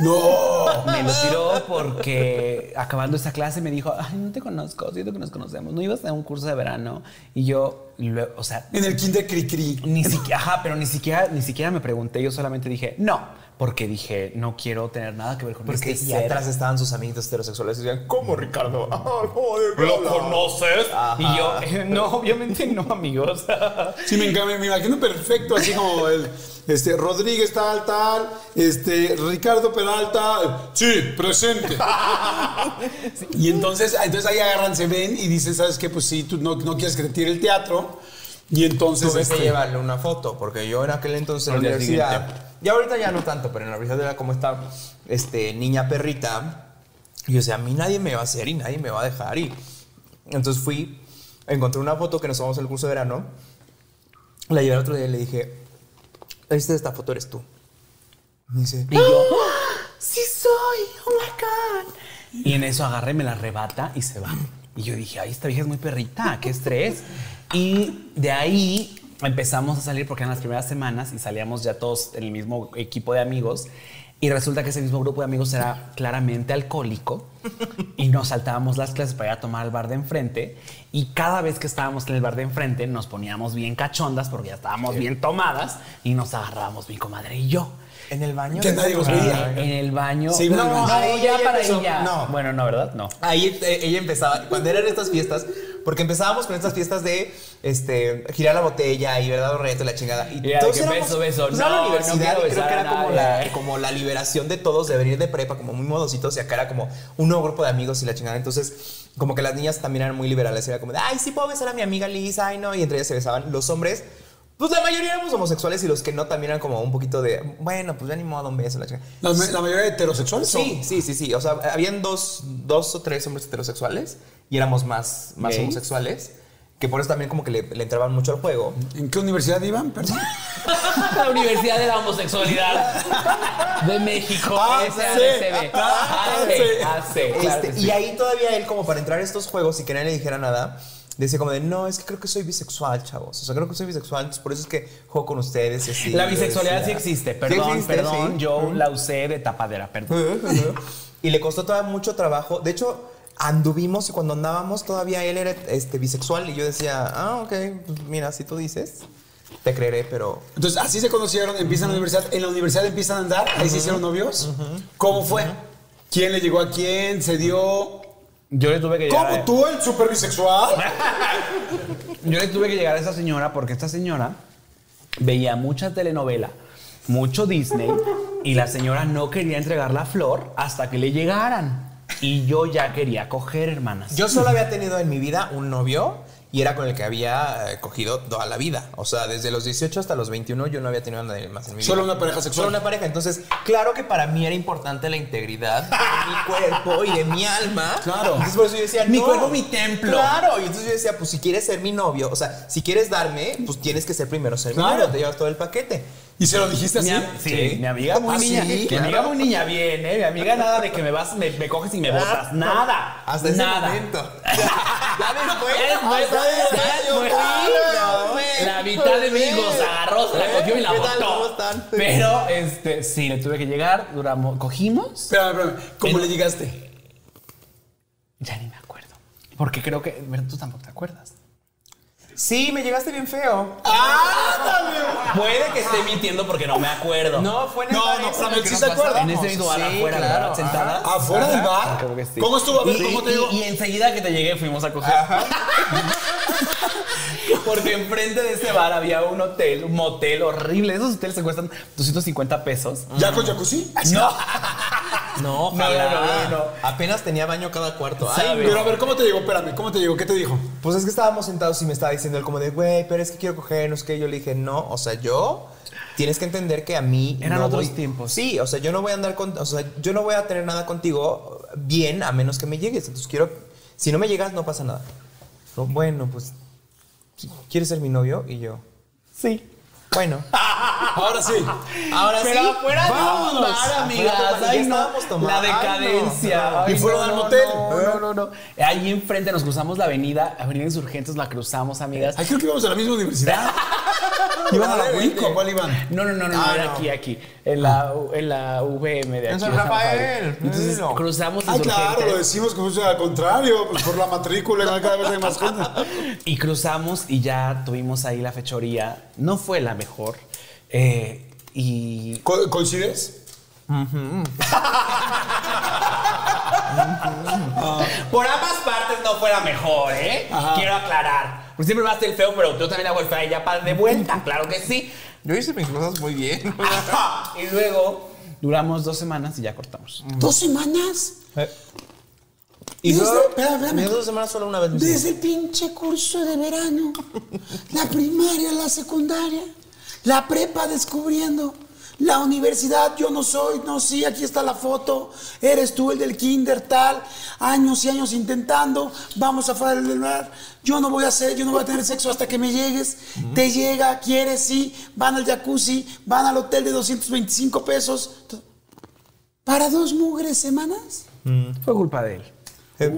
No. Me lo tiró porque acabando esa clase me dijo, ay, no te conozco, siento que nos conocemos. No ibas a un curso de verano. Y yo, luego, o sea, En el kinder cri cri. ni siquiera, ajá, pero ni siquiera, ni siquiera me pregunté. Yo solamente dije, no, porque dije, no quiero tener nada que ver con Porque este y ser. atrás estaban sus amiguitos heterosexuales y decían, ¿cómo Ricardo? Ah, ¿cómo de qué hablas?" conoces? Ajá. Y yo, "Eh, no, obviamente no, amigos. Sí, me, encanta, me imagino perfecto, así como el este, Rodríguez tal, tal, este, Ricardo Peralta, sí, presente. Y entonces, entonces ahí agarran, se ven y dicen, ¿sabes qué? Pues sí, tú no, no quieres que te tire el teatro. Y entonces. Tuve este, que llevarle una foto, porque yo en aquel entonces en la universidad, siguiente. y ahorita ya no tanto, pero en la universidad era como esta este, niña perrita. Y yo decía, a mí nadie me va a hacer y nadie me va a dejar. Y entonces fui, encontré una foto que nos tomamos en el curso de verano. La llevé el otro día y le dije, este de esta foto eres tú. Me dice, Y yo, sí soy, oh my God. Y en eso agarré, me la arrebata y se va. Y yo dije, ay, esta vieja es muy perrita, qué estrés. Y de ahí empezamos a salir porque eran las primeras semanas y salíamos ya todos en el mismo equipo de amigos. Y resulta que ese mismo grupo de amigos era claramente alcohólico y nos saltábamos las clases para ir a tomar al bar de enfrente. Y cada vez que estábamos en el bar de enfrente nos poníamos bien cachondas porque ya estábamos bien tomadas y nos agarrábamos mi comadre y yo. en el baño. Que nadie los veía. En el baño. Sí, no, bueno, no, ahí ya ella para empezó- ella. no. Bueno, no, ¿verdad? No. Ahí eh, ella empezaba, cuando eran estas fiestas, porque empezábamos con estas fiestas de este, girar la botella y verdad los retos, la chingada. Y todos que éramos- beso, beso. pues, No, la no universidad y creo que era como la, como la liberación de todos de venir de prepa, como muy modositos, y acá era como un nuevo grupo de amigos y la chingada. Entonces, como que las niñas también eran muy liberales. Era como de, ay, sí puedo besar a mi amiga Lisa, ay, no. Y entre ellas se besaban. Los hombres, pues la mayoría éramos homosexuales y los que no también eran como un poquito de, bueno, pues ya ni modo, un beso, la chingada. La, la mayoría heterosexuales son- Sí, sí, sí, sí. O sea, habían dos, dos o tres hombres heterosexuales y éramos más, más ¿Gays? homosexuales. Que por eso también como que le, le entraban mucho al juego. ¿En qué universidad iban? Perdón. La Universidad de la Homosexualidad de México. Y ahí todavía él como para entrar a estos juegos y que nadie le dijera nada, decía como de, no, es que creo que soy bisexual, chavos. O sea, creo que soy bisexual, entonces por eso es que juego con ustedes y así. La bisexualidad sí existe. "Sí Perdón, existe, perdón. sí". Yo la usé de tapadera, perdón. y le costó todavía mucho trabajo. De hecho, anduvimos y cuando andábamos todavía él era este, bisexual y yo decía, ah, ok, pues mira, si tú dices, te creeré, pero... Entonces, así se conocieron, empiezan la universidad. En la universidad empiezan a andar, ahí se hicieron novios. ¿Cómo fue? ¿Quién le llegó a quién? ¿Se dio? Yo le tuve que llegar. ¿Cómo a- tú, el super bisexual? Yo le tuve que llegar a esa señora porque esta señora veía mucha telenovela, mucho Disney y la señora no quería entregar la flor hasta que le llegaran. Y yo ya quería coger, hermanas. Yo solo había tenido en mi vida un novio y era con el que había eh, cogido toda la vida. O sea, desde los 18 hasta los 21 yo no había tenido nada más en mi vida. Solo una pareja sexual. Solo una pareja. Entonces, claro que para mí era importante la integridad de mi cuerpo y de mi alma. Claro. Entonces por eso yo decía, Mi no. cuerpo, mi templo. Claro. Y entonces yo decía, pues si quieres ser mi novio, o sea, si quieres darme, pues tienes que ser primero ser mi Claro. novio. Te llevas todo el paquete. ¿Y se lo dijiste Mi, así? am- sí, Sí. mi amiga muy ¿Ah, niña. sí? Mi amiga muy niña bien, ¿eh? Mi amiga nada de que me vas, me, me coges y me botas. Nada. Hasta ese nada. momento. ya después. Ya después, después, claro. La mitad de amigos agarró, se la cogió y la botó. Pero, este, sí, le tuve que llegar, duramos, cogimos. Espérame. ¿Cómo le llegaste? Ya ni me acuerdo. Porque creo que, bueno, tú tampoco te acuerdas. Sí, me llegaste bien feo. Puede que esté mintiendo porque no me acuerdo. No, fue en el No, bar no, ese pero en el sí se acuerda. En ese mismo bar Sí, afuera, claro, ¿verdad? Sentadas. ajá. ¿Afuera del bar? Creo que sí. ¿Cómo estuvo? A ver, Y, ¿cómo te y- digo? y enseguida que te llegué fuimos a coger. Porque enfrente de ese bar había un hotel, un motel horrible. Esos hoteles se cuestan 250 pesos. ¿Ya con jacuzzi? No. No, No, ojalá. no, no, no. Apenas tenía baño cada cuarto. Ay. Pero a ver, ¿cómo te llegó? Espérame, ¿cómo te llegó? ¿Qué te dijo? Pues es que estábamos sentados y me estaba diciendo él como de, güey, pero es que quiero coger, no sé qué. Yo le dije, no, o sea, yo tienes que entender que a mí Eran no otros voy- tiempos. Sí, o sea, yo no voy a andar con, o sea, yo no voy a tener nada contigo bien a menos que me llegues. Entonces quiero, si no me llegas no pasa nada. No, bueno, pues, ¿quieres ser mi novio? Y yo, Sí. bueno. Ahora sí. Ahora Pero sí, afuera de un vámonos. bar, amigas. de un Ay, no. tomando. La Ay, no, decadencia. Ay, ¿Y fueron no, al motel? No, no, no, no. Ahí enfrente nos cruzamos la avenida, Avenida Insurgentes, la cruzamos, amigas. Ay, creo que íbamos a la misma universidad. ¿Iban a la UIC o cuál iban? No, no, no, no, Ah, era no. aquí, aquí. En la, en la VM de aquí. En San Rafael. Entonces cruzamos Ay, claro, lo decimos como si al contrario, pues por la matrícula cada vez hay más gente. Y cruzamos y ya tuvimos ahí la fechoría. No fue la mejor. Eh, y Co- ¿Coincides? por ambas partes no fue la mejor, ¿eh? Ajá. Quiero aclarar. Pues siempre me hace el feo, pero yo también hago el feo y ya para de vuelta, claro que sí. Yo hice mis cosas muy bien. y luego duramos dos semanas y ya cortamos. ¿Dos semanas? Y Desde- luego, espera, espérame. me dio dos semanas solo una vez. me hicieron. Desde el pinche curso de verano, la primaria, la secundaria, la prepa descubriendo, la universidad, yo no soy, no, sí, aquí está la foto, eres tú el del kinder tal, años y años intentando, vamos del lugar, yo no voy a hacer, yo no voy a tener sexo hasta que me llegues, te llega, quieres, sí, van al jacuzzi, van al hotel de 225 pesos, para dos mugres semanas. Fue culpa de él.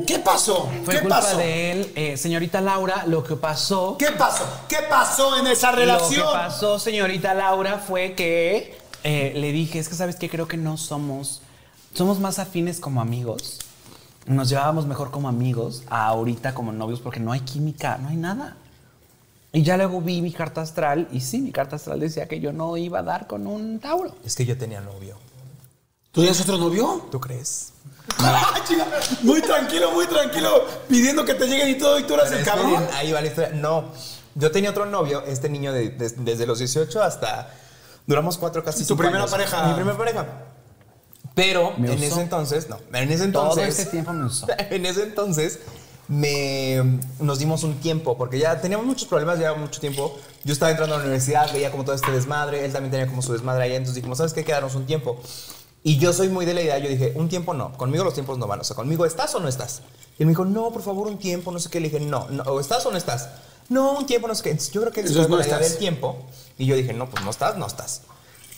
¿Qué pasó? Fue ¿Qué culpa pasó? de él. Eh, señorita Laura, lo que pasó ¿Qué pasó? ¿Qué pasó en esa Lo relación? que pasó, señorita Laura, fue que eh, le dije, es que sabes que creo que no somos, somos más afines como amigos. Nos llevábamos mejor como amigos a ahorita como novios porque no hay química, no hay nada. Y ya luego vi mi carta astral y sí, mi carta astral decía que yo no iba a dar con un Tauro. Es que yo tenía novio. ¿Tú tienes otro novio? ¿Tú crees? Chica, muy tranquilo, muy tranquilo, pidiendo que te lleguen y todo, y tú eras Pero el es que cabrón. Ahí va la historia. No, yo tenía otro novio, este niño de- de- desde los 18 hasta... Duramos cuatro casi ¿Tu cinco primera años. pareja? Mi primera pareja. Pero ¿Me en usó? ese entonces, no, en ese Todo entonces... este tiempo me usó. En ese entonces me, nos dimos un tiempo, porque ya teníamos muchos problemas, llevaba mucho tiempo. Yo estaba entrando a la universidad, veía como todo este desmadre, él también tenía como su desmadre allá, entonces dijimos, ¿sabes qué? Quedarnos un tiempo. Y yo soy muy de la idea, yo dije, un tiempo no, conmigo los tiempos no van, o sea, conmigo estás o no estás. Y él me dijo, no, por favor, un tiempo, no sé qué. Le dije, no, no o estás o no estás. No, un tiempo, no sé qué. Entonces, yo creo que fue no la del tiempo. Y yo dije, no, pues no estás, no estás.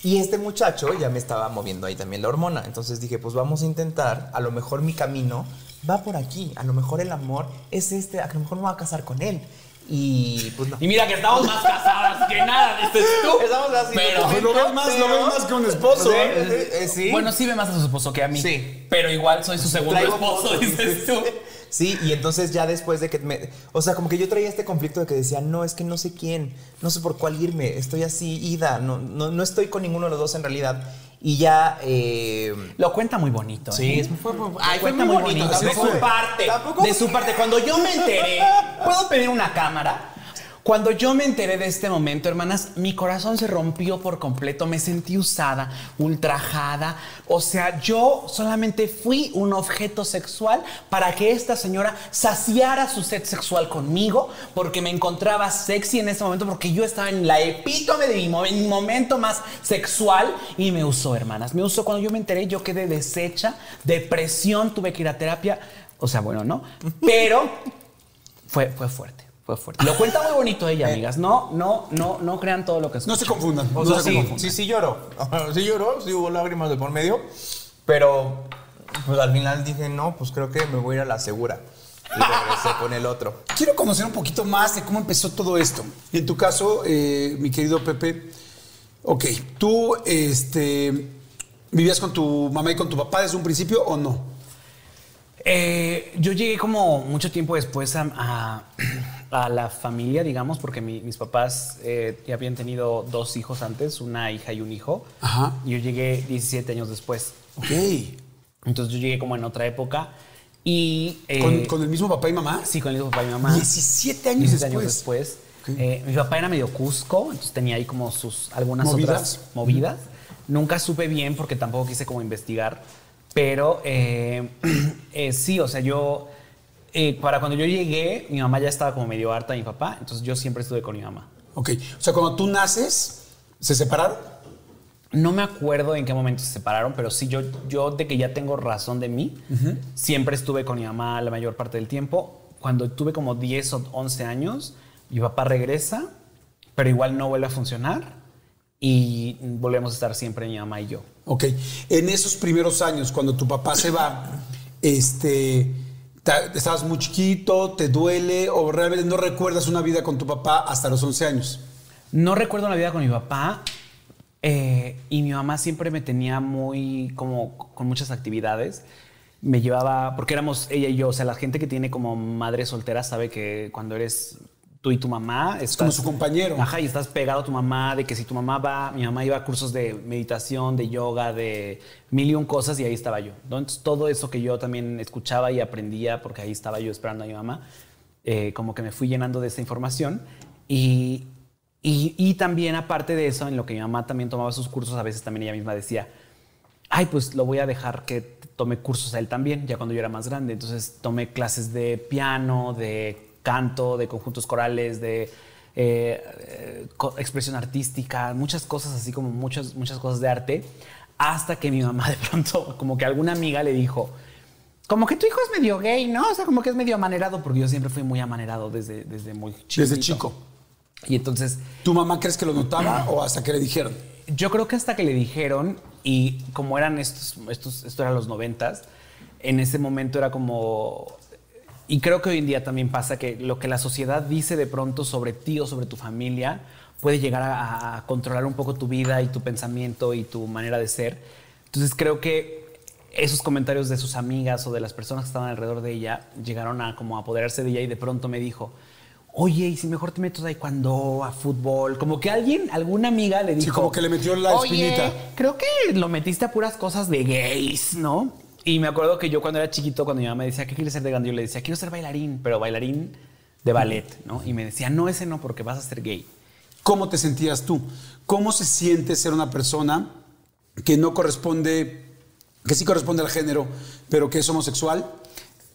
Y este muchacho ya me estaba moviendo ahí también la hormona. Entonces dije, pues vamos a intentar, a lo mejor mi camino va por aquí. A lo mejor el amor es este, a lo mejor me voy a casar con él. Y pues no. Y mira que estamos más casadas que nada, dices tú. Estamos así. Pero- Pues lo ves más, lo ves más que un esposo. Sí, ¿eh? eh, sí. Bueno, sí ve más a su esposo que a mí. Sí. Pero igual soy su segundo Traigo esposo, fotos, dices tú. Sí, y entonces ya después de que me... O sea, como que yo traía este conflicto de que decía, no, es que no sé quién, no sé por cuál irme, estoy así, ida, no, no, no estoy con ninguno de los dos en realidad. Y ya... eh, Lo cuenta muy bonito. Sí, ¿eh? es- fue- fue- ay, fue cuenta muy muy bonito, bonito. De su parte. tampoco- De su parte. Cuando yo me enteré, ¿puedo pedir una cámara? Cuando yo me enteré de este momento, hermanas, mi corazón se rompió por completo. Me sentí usada, ultrajada. O sea, yo solamente fui un objeto sexual para que esta señora saciara su sed sexual conmigo, porque me encontraba sexy en ese momento, porque yo estaba en la epítome de mi, mo- mi momento más sexual y me usó, hermanas. Me usó cuando yo me enteré, yo quedé deshecha, depresión, tuve que ir a terapia. O sea, bueno, ¿no? Pero fue, fue fuerte, fue fuerte. Lo cuenta muy bonito ella, amigas. No, no, no, no crean todo lo que No escuchan. se confundan. O no sea, se sí, confundan. sí, sí lloró. Sí lloró, sí hubo lágrimas de por medio. Pero pues al final dije, no, pues creo que me voy a ir a la segura. Y regresé con el otro. Quiero conocer un poquito más de cómo empezó todo esto. En tu caso, eh, mi querido Pepe, ok, ¿tú este, vivías con tu mamá y con tu papá desde un principio o no? Eh, yo llegué como mucho tiempo después a, a- a la familia, digamos, porque mi- mis papás eh, ya habían tenido dos hijos antes, una hija y un hijo. Ajá. Y yo llegué 17 años después. Ok. Entonces yo llegué como en otra época. Y. eh, ¿Con, con el mismo papá y mamá? Sí, con el mismo papá y mamá. 17 años 17 después. años después. Eh, mi papá era medio Cusco, entonces tenía ahí como sus algunas ¿Movidas? otras movidas. Nunca supe bien porque tampoco quise como investigar. Pero eh, eh, sí, o sea, yo. eh, para cuando yo llegué, mi mamá ya estaba como medio harta de mi papá, entonces yo siempre estuve con mi mamá. Ok. O sea, cuando tú naces, ¿se separaron? No me acuerdo en qué momento se separaron, pero sí, yo, yo de que ya tengo razón de mí, siempre estuve con mi mamá la mayor parte del tiempo. Cuando tuve como 10 o 11 años, mi papá regresa, pero igual no vuelve a funcionar y volvemos a estar siempre mi mamá y yo. Ok. En esos primeros años, cuando tu papá se va, este, ta- estabas muy chiquito, te duele o realmente no recuerdas una vida con tu papá hasta los 11 años. No recuerdo la vida con mi papá eh, y mi mamá siempre me tenía muy como con muchas actividades. Me llevaba, porque éramos ella y yo, o sea, la gente que tiene como madre soltera sabe que cuando eres tú y tu mamá... Es como su compañero. Ajá, y estás pegado a tu mamá, de que si tu mamá va, mi mamá iba a cursos de meditación, de yoga, de mil y un cosas y ahí estaba yo. Entonces todo eso que yo también escuchaba y aprendía, porque ahí estaba yo esperando a mi mamá, eh, como que me fui llenando de esa información y, y, y también aparte de eso, en lo que mi mamá también tomaba sus cursos, a veces también ella misma decía, ay, pues lo voy a dejar que tome cursos a él también, ya cuando yo era más grande. Entonces tomé clases de piano, de canto, de conjuntos corales, de eh, eh, expresión artística, muchas cosas así como muchas, muchas cosas de arte, hasta que mi mamá de pronto, como que alguna amiga le dijo, como que tu hijo es medio gay, ¿no? O sea, como que es medio amanerado, porque yo siempre fui muy amanerado desde, desde muy chico. Desde chico. Y entonces ¿Tu mamá crees que lo notaba o hasta que le dijeron? yo creo que hasta que le dijeron, y como eran estos, estos esto eran los noventas, en ese momento era como. Y creo que hoy en día también pasa que lo que la sociedad dice de pronto sobre ti o sobre tu familia puede llegar a, a controlar un poco tu vida y tu pensamiento y tu manera de ser. Entonces creo que esos comentarios de sus amigas o de las personas que estaban alrededor de ella llegaron a como apoderarse de ella y de pronto me dijo, oye, ¿y si mejor te metes a taekwondo, a fútbol? Como que alguien, alguna amiga le dijo... Sí, como que le metió la "Oye, espinita". creo que lo metiste a puras cosas de gays, ¿no? Y me acuerdo que yo cuando era chiquito, cuando mi mamá me decía, ¿qué quieres ser de grande? Yo le decía, quiero ser bailarín, pero bailarín de ballet, ¿no? Y me decía, no, ese no, porque vas a ser gay. ¿Cómo te sentías tú? ¿Cómo se siente ser una persona que no corresponde, que sí corresponde al género, pero que es homosexual?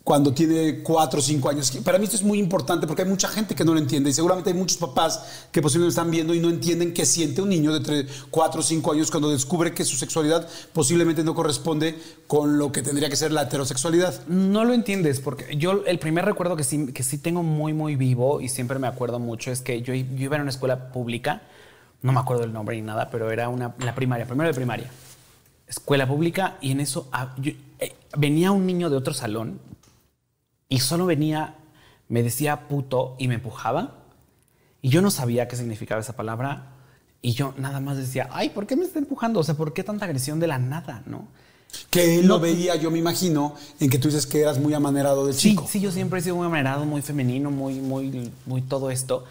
Cuando tiene cuatro o cinco años. Para mí esto es muy importante porque hay mucha gente que no lo entiende y seguramente hay muchos papás que posiblemente están viendo y no entienden qué siente un niño de entre cuatro o cinco años cuando descubre que su sexualidad posiblemente no corresponde con lo que tendría que ser la heterosexualidad. No lo entiendes, porque yo el primer recuerdo que sí, que sí tengo muy, muy vivo y siempre me acuerdo mucho es que yo, yo iba en una escuela pública, no me acuerdo el nombre ni nada, pero era una, la primaria, primero de primaria. Escuela pública y en eso ah, yo- eh, venía un niño de otro salón y solo venía, me decía puto y me empujaba y yo no sabía qué significaba esa palabra y yo nada más decía, ay, ¿por qué me está empujando? O sea, ¿por qué tanta agresión de la nada, no? Que él No- lo veía, yo me imagino, en que tú dices que eras muy amanerado de Sí, chico. sí, yo siempre he sido muy amanerado, muy femenino, muy, muy, muy todo esto.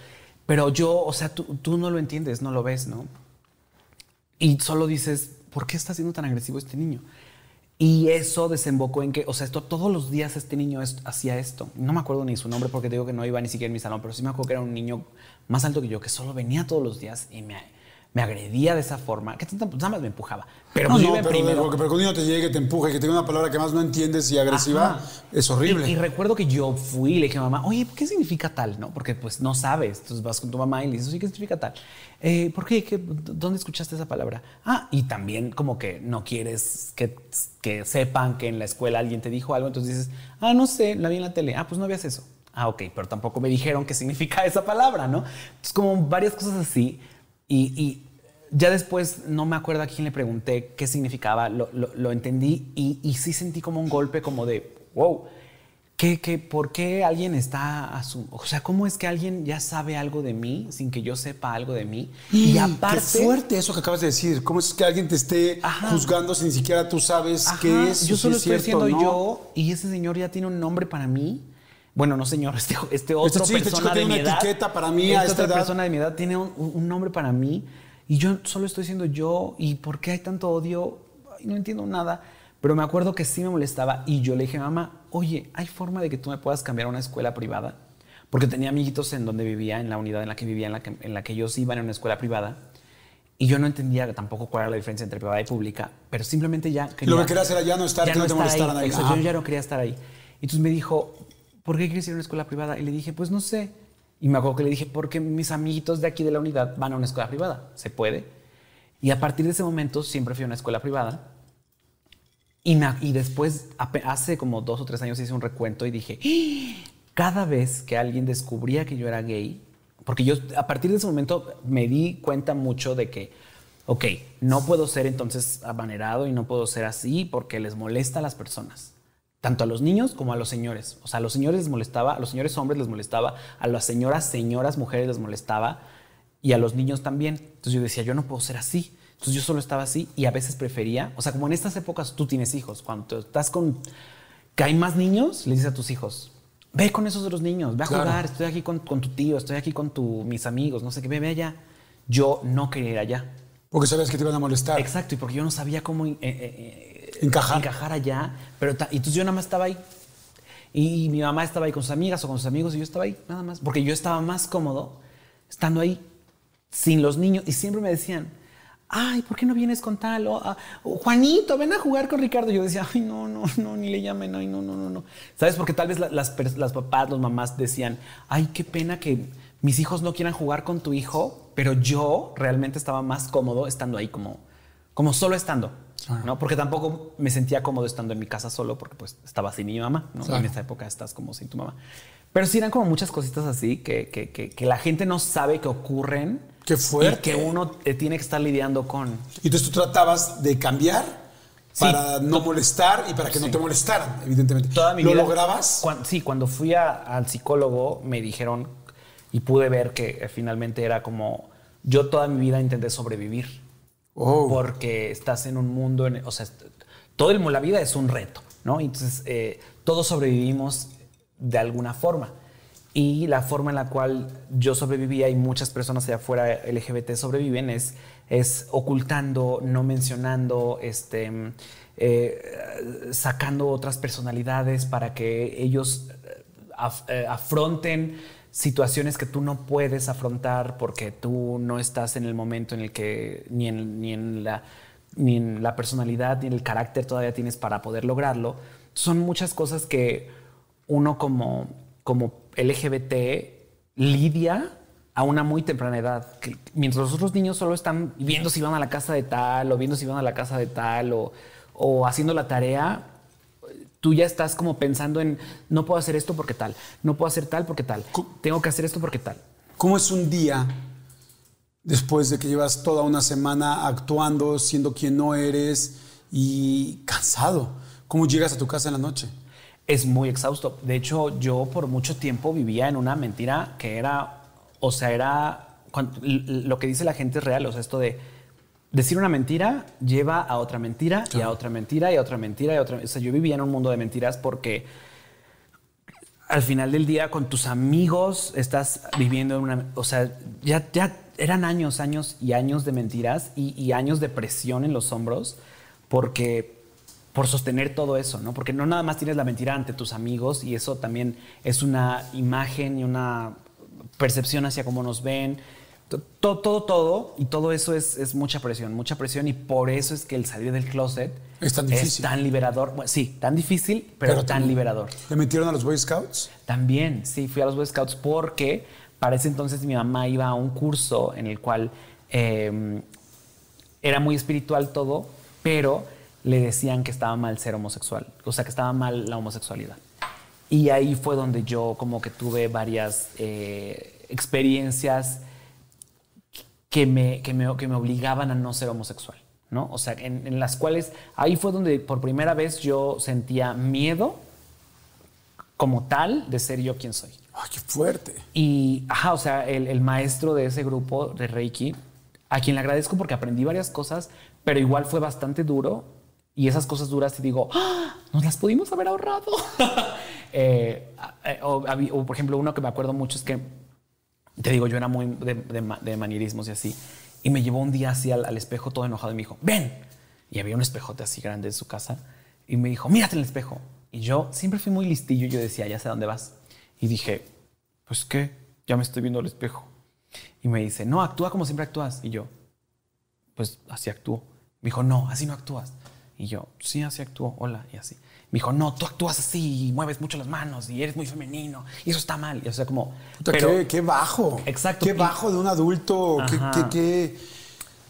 Pero yo, o sea, tú, tú no lo entiendes, no lo ves, ¿no? Y solo dices, ¿por qué está siendo tan agresivo este niño? Y eso desembocó en que, o sea, esto todos los días este niño hacía esto. No me acuerdo ni su nombre porque te digo que no iba ni siquiera en mi salón, pero sí me acuerdo que era un niño más alto que yo, que solo venía todos los días y me, me agredía de esa forma, que tanta- nada más me empujaba. Pero no, pues no, pero, primero. pero que un niño te llegue, te empuje, que te diga una palabra que más no entiendes y agresiva, Ajá. es horrible. Y, y recuerdo que yo fui y le dije a mamá, oye, ¿qué significa tal? ¿No? Porque pues no sabes. Entonces vas con tu mamá y le dices, oye, ¿qué significa tal? Eh, ¿Por qué? ¿Qué- ¿Dónde escuchaste esa palabra? Ah, y también como que no quieres que, que sepan que en la escuela alguien te dijo algo, entonces dices, ah, no sé, la vi en la tele. Ah, pues no veas eso. Ah, ok, pero tampoco me dijeron qué significa esa palabra, ¿no? Entonces como varias cosas así. Y, y ya después no me acuerdo a quién le pregunté qué significaba, lo, lo- lo entendí y, y sí sentí como un golpe como de, wow, ¿qué, qué, ¿por qué alguien está a su... O sea, ¿cómo es que alguien ya sabe algo de mí sin que yo sepa algo de mí? Y aparte... Qué fuerte eso que acabas de decir. ¿Cómo es que alguien te esté Ajá. juzgando si ni siquiera tú sabes Ajá, qué es? Yo si solo es estoy cierto, siendo ¿no? yo y ese señor ya tiene un nombre para mí. Bueno, no señor, este, este otro Este- sí, este persona chico de tiene mi una edad. etiqueta para mí a esta esta otra edad. persona de mi edad tiene un, un nombre para mí y yo solo estoy siendo yo. ¿Y por qué hay tanto odio? Ay, no entiendo nada. Pero me acuerdo que sí me molestaba y yo le dije, mamá, oye, ¿hay forma de que tú me puedas cambiar a una escuela privada? Porque tenía amiguitos en donde vivía, en la unidad en la que vivía, en la que, en la que ellos iban en una escuela privada. Y yo no entendía tampoco cuál era la diferencia entre privada y pública, pero simplemente ya Lo que querías era ya no estar, que no te estar molestaran ahí. Exacto, Ajá. yo ya no quería estar ahí. Y entonces me dijo, ¿por qué quieres ir a una escuela privada? Y le dije, pues no sé. Y me acuerdo que le dije, porque mis amiguitos de aquí de la unidad van a una escuela privada. ¿Se puede? Y a partir de ese momento siempre fui a una escuela privada. Y, y después, hace como dos o tres años hice un recuento y dije, "¡Ah!". cada vez que alguien descubría que yo era gay, porque yo a partir de ese momento me di cuenta mucho de que, ok, no puedo ser entonces amanerado y no puedo ser así porque les molesta a las personas. Tanto a los niños como a los señores. O sea, a los señores les molestaba, a los señores hombres les molestaba, a las señoras, señoras, mujeres les molestaba y a los niños también. Entonces yo decía, yo no puedo ser así. Entonces yo solo estaba así y a veces prefería, o sea, como en estas épocas tú tienes hijos, cuando estás con, que hay más niños, le dices a tus hijos, ve con esos otros niños, ve a Claro. jugar, estoy aquí con, con tu tío, estoy aquí con tu, mis amigos, no sé qué, ve, ve allá. Yo no quería ir allá. Porque sabías que te iban a molestar. Exacto, y porque yo no sabía cómo eh, eh, eh, Encajar. encajar allá, pero y entonces yo nada más estaba ahí. Y mi mamá estaba ahí con sus amigas o con sus amigos y yo estaba ahí, nada más, porque yo estaba más cómodo estando ahí sin los niños y siempre me decían, ay, ¿por qué no vienes con tal? O, ah, Juanito, ven a jugar con Ricardo. Yo decía, ay, no, no, no, ni le llamen, ay, no, no, no, no. ¿Sabes? Porque tal vez la- las, las papás, los mamás decían, ay, qué pena que mis hijos no quieran jugar con tu hijo, pero yo realmente estaba más cómodo estando ahí como, como solo estando. ¿No? Porque tampoco me sentía cómodo estando en mi casa solo porque pues estaba sin mi mamá. ¿no? Claro. En esta época estás como sin tu mamá. Pero sí eran como muchas cositas así que, que, que- que la gente no sabe que ocurren. Qué fuerte. Y que uno tiene que estar lidiando con. Y entonces tú tratabas de cambiar Sí. para no molestar y para que no Sí. te molestaran, evidentemente. Toda mi ¿Lo vida- lograbas? Sí, cuando fui a- al psicólogo me dijeron y pude ver que eh, finalmente era como yo toda mi vida intenté sobrevivir Oh. porque estás en un mundo, en- o sea, todo el mu- la vida es un reto, ¿no? Entonces eh, todos sobrevivimos de alguna forma. Y la forma en la cual yo sobrevivía y muchas personas allá afuera LGBT sobreviven es, es ocultando, no mencionando, este, eh, sacando otras personalidades para que ellos eh, afronten situaciones que tú no puedes afrontar porque tú no estás en el momento en el que ni en, ni en la ni en la personalidad ni en el carácter todavía tienes para poder lograrlo. Son muchas cosas que uno como, como LGBT lidia a una muy temprana edad. Mientras los otros niños solo están viendo si van a la casa de tal o viendo si van a la casa de tal o, o haciendo la tarea, tú ya estás como pensando en no puedo hacer esto porque tal, no puedo hacer tal porque tal, tengo que hacer esto porque tal. ¿Cómo es un día después de que llevas toda una semana actuando, siendo quien no eres y cansado? ¿Cómo llegas a tu casa en la noche? Es muy exhausto. De hecho, yo por mucho tiempo vivía en una mentira que era, o sea, era lo que dice la gente es real. O sea, esto de decir una mentira lleva a otra mentira y a otra mentira y a otra mentira y a otra. O sea, yo vivía en un mundo de mentiras porque al final del día con tus amigos estás viviendo en una, o sea, ya, ya eran años, años y años de mentiras y, y años de presión en los hombros porque por sostener todo eso, ¿no? Porque no nada más tienes la mentira ante tus amigos y eso también es una imagen y una percepción hacia cómo nos ven. Todo, todo, todo, y todo eso es, es mucha presión, mucha presión y por eso es que el salir del closet Es tan difícil. tan liberador. Bueno, sí, tan difícil, pero, tan liberador. ¿Te metieron a los Boy Scouts? También, sí, fui a los Boy Scouts porque para ese entonces mi mamá iba a un curso en el cual eh, era muy espiritual todo, pero le decían que estaba mal ser homosexual, o sea, que estaba mal la homosexualidad. Y ahí fue donde yo como que tuve varias eh, experiencias que me, que, me, que me obligaban a no ser homosexual, ¿no? O sea, en, en las cuales ahí fue donde por primera vez yo sentía miedo como tal de ser yo quien soy. Ay, qué fuerte. Y, ajá, o sea, el, el maestro de ese grupo de Reiki, a quien le agradezco porque aprendí varias cosas, pero igual fue bastante duro. Y esas cosas duras, y digo, ¡Ah! nos las pudimos haber ahorrado. Eh, eh, o, por ejemplo, uno que me acuerdo mucho es que, te digo, yo era muy de, de ma- de manierismos y así. Y me llevó un día así al, espejo todo enojado y me dijo, ven. Y había un espejote así grande en su casa. Y me dijo, mírate en el espejo. Y yo siempre fui muy listillo. y Yo decía, ya sé dónde vas. Y dije, pues qué, ya me estoy viendo al espejo. Y me dice, no, actúa como siempre actúas. Y yo, pues así actúo. Me dijo, no, así no actúas. Y yo, sí, así actúo, hola, y así. Me dijo, no, tú actúas así y mueves mucho las manos y eres muy femenino y eso está mal. Y, o sea, como... Puta, pero- qué, qué bajo. Exacto. Qué bajo de un adulto. Qué, qué, qué-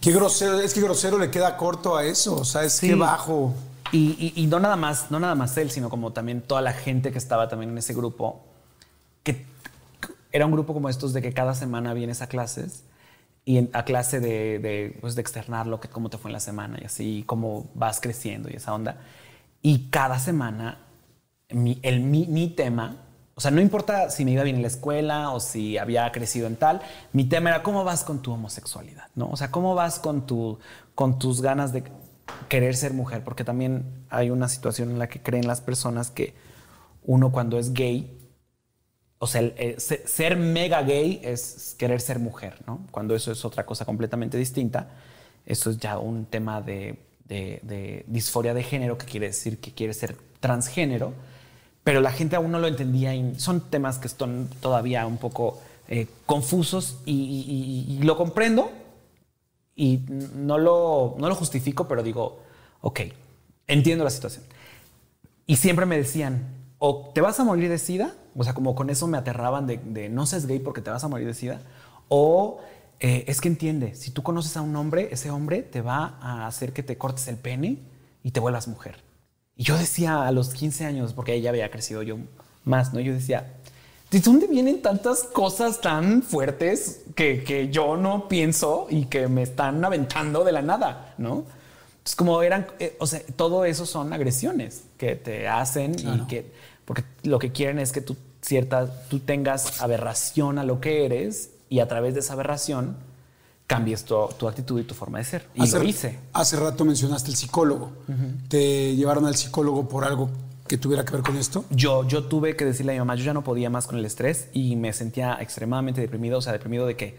qué grosero. Es que grosero le queda corto a eso. O sea, es Sí. que bajo. Y, y- y no nada más, no nada más él, sino como también toda la gente que estaba también en ese grupo, que era un grupo como estos de que cada semana vienes a clases y en- a clase de, de, pues, de externar lo que cómo te fue en la semana y así cómo vas creciendo y esa onda. Y cada semana mi, el, mi, mi tema, o sea, no importa si me iba bien en la escuela o si había crecido en tal, mi tema era cómo vas con tu homosexualidad, ¿no? O sea, cómo vas con, tu, con tus ganas de querer ser mujer, porque también hay una situación en la que creen las personas que uno cuando es gay, o sea, el- el se- ser mega gay es querer ser mujer, ¿no? Cuando eso es otra cosa completamente distinta. Eso es ya un tema de, de- de disforia de género, que quiere decir que quiere ser transgénero, pero la gente aún no lo entendía son temas que están todavía un poco eh, confusos y lo comprendo y no lo, no lo justifico, pero digo, ok, entiendo la situación. Y siempre me decían, o te vas a morir de sida, o sea, como con eso me aterraban de, de no seas gay porque te vas a morir de sida, o eh, es que entiende, si tú conoces a un hombre, ese hombre te va a hacer que te cortes el pene y te vuelvas mujer. Y yo decía a los 15 años, porque ella había crecido yo más, ¿no? Yo decía, ¿de dónde vienen tantas cosas tan fuertes que, que yo no pienso y que me están aventando de la nada, ¿no? Es como eran, eh, o sea, todo eso son agresiones que te hacen y que, porque lo que quieren es que tú cierta, tú tengas aberración a lo que eres y a través de esa aberración cambies tu, tu actitud y tu forma de ser. Y lo hice. hace rato mencionaste el psicólogo. ¿Te llevaron al psicólogo por algo que tuviera que ver con esto? Yo, yo tuve que decirle a mi mamá, yo ya no podía más con el estrés y me sentía extremadamente deprimido, o sea, deprimido de que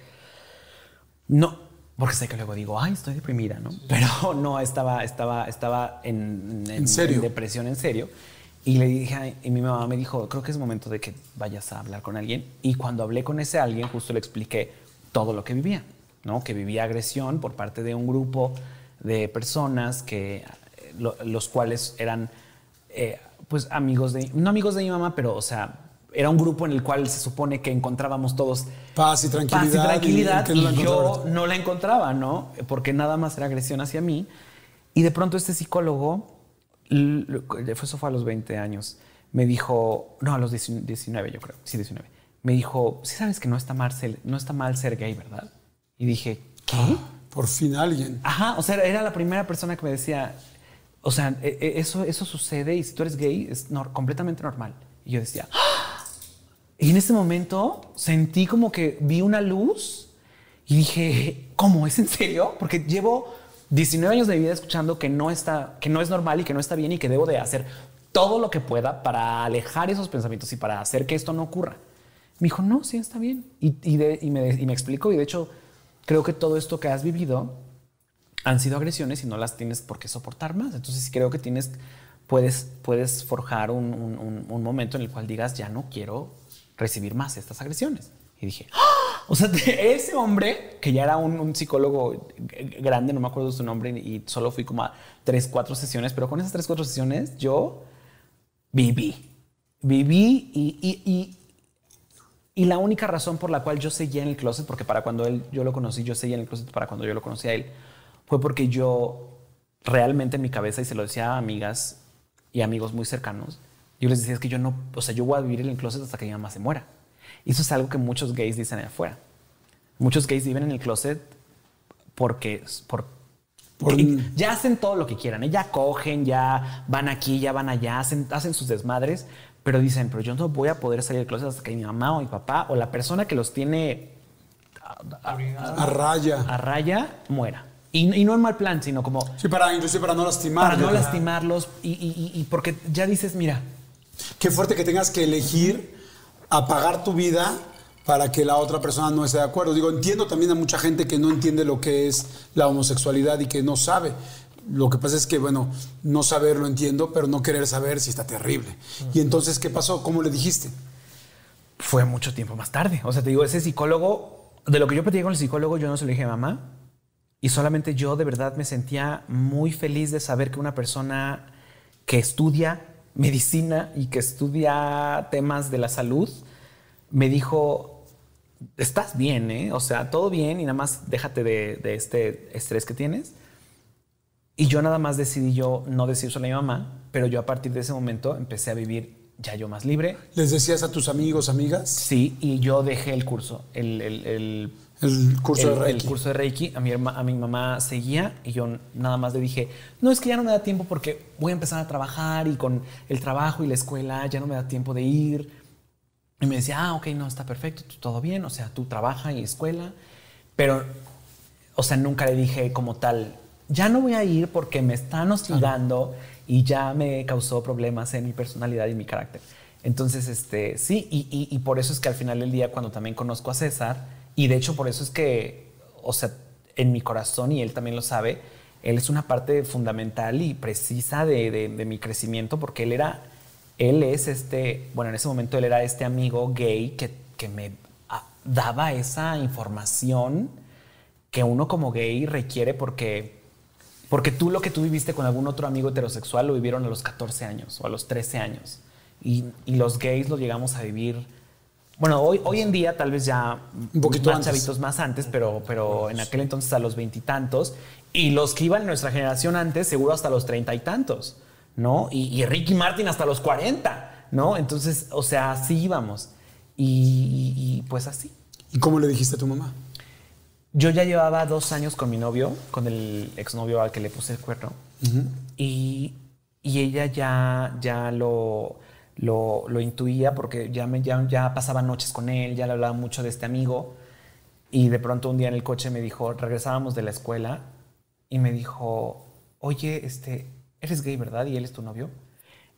no, porque sé que luego digo, ay, estoy deprimida, ¿no? Pero no, estaba, estaba, estaba en, ¿En serio? depresión en serio. Y le dije, ay, y mi mamá me dijo, creo que es momento de que vayas a hablar con alguien. Y cuando hablé con ese alguien, justo le expliqué todo lo que vivía, ¿no? Que vivía agresión por parte de un grupo de personas que, eh, lo- los cuales eran, eh, pues, amigos de, no amigos de mi mamá, pero, o sea, era un grupo en el cual se supone que encontrábamos todos Paz y tranquilidad. paz y tranquilidad y, yo no la encontraba, ¿no? Porque nada más era agresión hacia mí. Y de pronto este psicólogo, eso fue a los 20 años, me dijo, no, a los 19 19 yo creo, sí, 19. Me dijo, sí sabes que no está mal ser, no está mal ser gay, ¿verdad? Y dije, ¿qué? Por fin alguien. Ajá, o sea, era la primera persona que me decía, o sea, e- e- eso, eso sucede y si tú eres gay es nor- completamente normal. Y yo decía, ¡Ah! y en ese momento sentí como que vi una luz y dije, ¿cómo? ¿Es en serio? Porque llevo 19 años de vida escuchando que no está, que no es normal y que no está bien y que debo de hacer todo lo que pueda para alejar esos pensamientos y para hacer que esto no ocurra. Me dijo, no, sí, está bien. Y, me, y y de hecho, creo que todo esto que has vivido han sido agresiones y no las tienes por qué soportar más. Entonces creo que tienes, puedes, puedes forjar un- un- un momento en el cual digas, ya no quiero recibir más estas agresiones. Y dije, ¡Ah! O sea, ese hombre, que ya era un, un psicólogo grande, no me acuerdo su nombre, y solo fui como a tres, cuatro sesiones, pero con esas tres, cuatro sesiones yo viví. Viví y, y- y- y la única razón por la cual yo seguía en el closet, porque para cuando él, yo lo conocí, yo seguía en el closet para cuando yo lo conocí a él, fue porque yo realmente en mi cabeza, y se lo decía a amigas y amigos muy cercanos, yo les decía es que yo no, o sea, yo voy a vivir en el closet hasta que mi mamá se muera. Y eso es algo que muchos gays dicen allá afuera. Muchos gays viven en el closet porque, por, Por- ya hacen todo lo que quieran, ¿eh? ya cogen, ya van aquí, ya van allá, hacen, hacen sus desmadres, pero dicen, pero yo no voy a poder salir del closet hasta que mi mamá o mi papá o la persona que los tiene A raya. a raya muera. Y, y no en mal plan, sino como Sí, para, inclusive para no lastimar. para no lastimarlos y- y- y porque ya dices, mira, Qué fuerte que tengas que elegir apagar tu vida para que la otra persona no esté de acuerdo. Digo, entiendo también a mucha gente que no entiende lo que es la homosexualidad y que no sabe. Lo que pasa es que, bueno, no saber lo entiendo, pero no querer saber si está terrible. Y entonces, ¿qué pasó? ¿Cómo le dijiste? fue mucho tiempo más tarde. O sea, te digo, ese psicólogo, de lo que yo platicé con el psicólogo, yo no se lo dije a mamá. Y solamente yo de verdad me sentía muy feliz de saber que una persona que estudia medicina y que estudia temas de la salud me dijo, estás bien, ¿eh? O sea, todo bien y nada más déjate de, de este estrés que tienes. Y yo nada más decidí yo no decírselo a mi mamá, pero yo a partir de ese momento empecé a vivir ya yo más libre, ¿Les decías a tus amigos, amigas? Sí, y yo dejé el curso, el, el- el- El curso el- de Reiki. el curso de Reiki. A mi, herma- a mi mamá seguía y yo nada más le dije, no, es que ya no me da tiempo porque voy a empezar a trabajar y con el trabajo y la escuela ya no me da tiempo de ir. Y me decía, ah, ok, no, está perfecto, todo bien, o sea, tú trabaja y escuela. Pero, o sea, nunca le dije como tal, ya no voy a ir porque me están hostigando y ya me causó problemas en mi personalidad y mi carácter. Entonces, este, sí, y, y- y por eso es que al final del día, cuando también conozco a César, y de hecho por eso es que, o sea, en mi corazón, y él también lo sabe, él es una parte fundamental y precisa de, de- mi crecimiento, porque él era, él es este, bueno, en ese momento él era este amigo gay que, que me ah, daba esa información que uno como gay requiere porque, porque tú lo que tú viviste con algún otro amigo heterosexual lo vivieron a los 14 años o a los 13 años. Y, y los gays lo llegamos a vivir, bueno, hoy, hoy en día tal vez ya Un poquito más antes. chavitos más antes, pero, pero en aquel entonces a los veintitantos. Y, los que iban en nuestra generación antes, seguro hasta los treinta y tantos, ¿no? Y, y Ricky Martin hasta los 40, ¿no? Entonces, o sea, así íbamos. Y, y- y, pues así. ¿Y cómo le dijiste a tu mamá? Yo ya llevaba dos años con mi novio, con el exnovio al que le puse el cuerno. y, y ella ya, ya lo, lo, lo intuía porque ya, me, ya, ya pasaba noches con él, ya le hablaba mucho de este amigo. Y de pronto un día en el coche me dijo, regresábamos de la escuela y me dijo, oye, este, eres gay, ¿verdad? Y él es tu novio.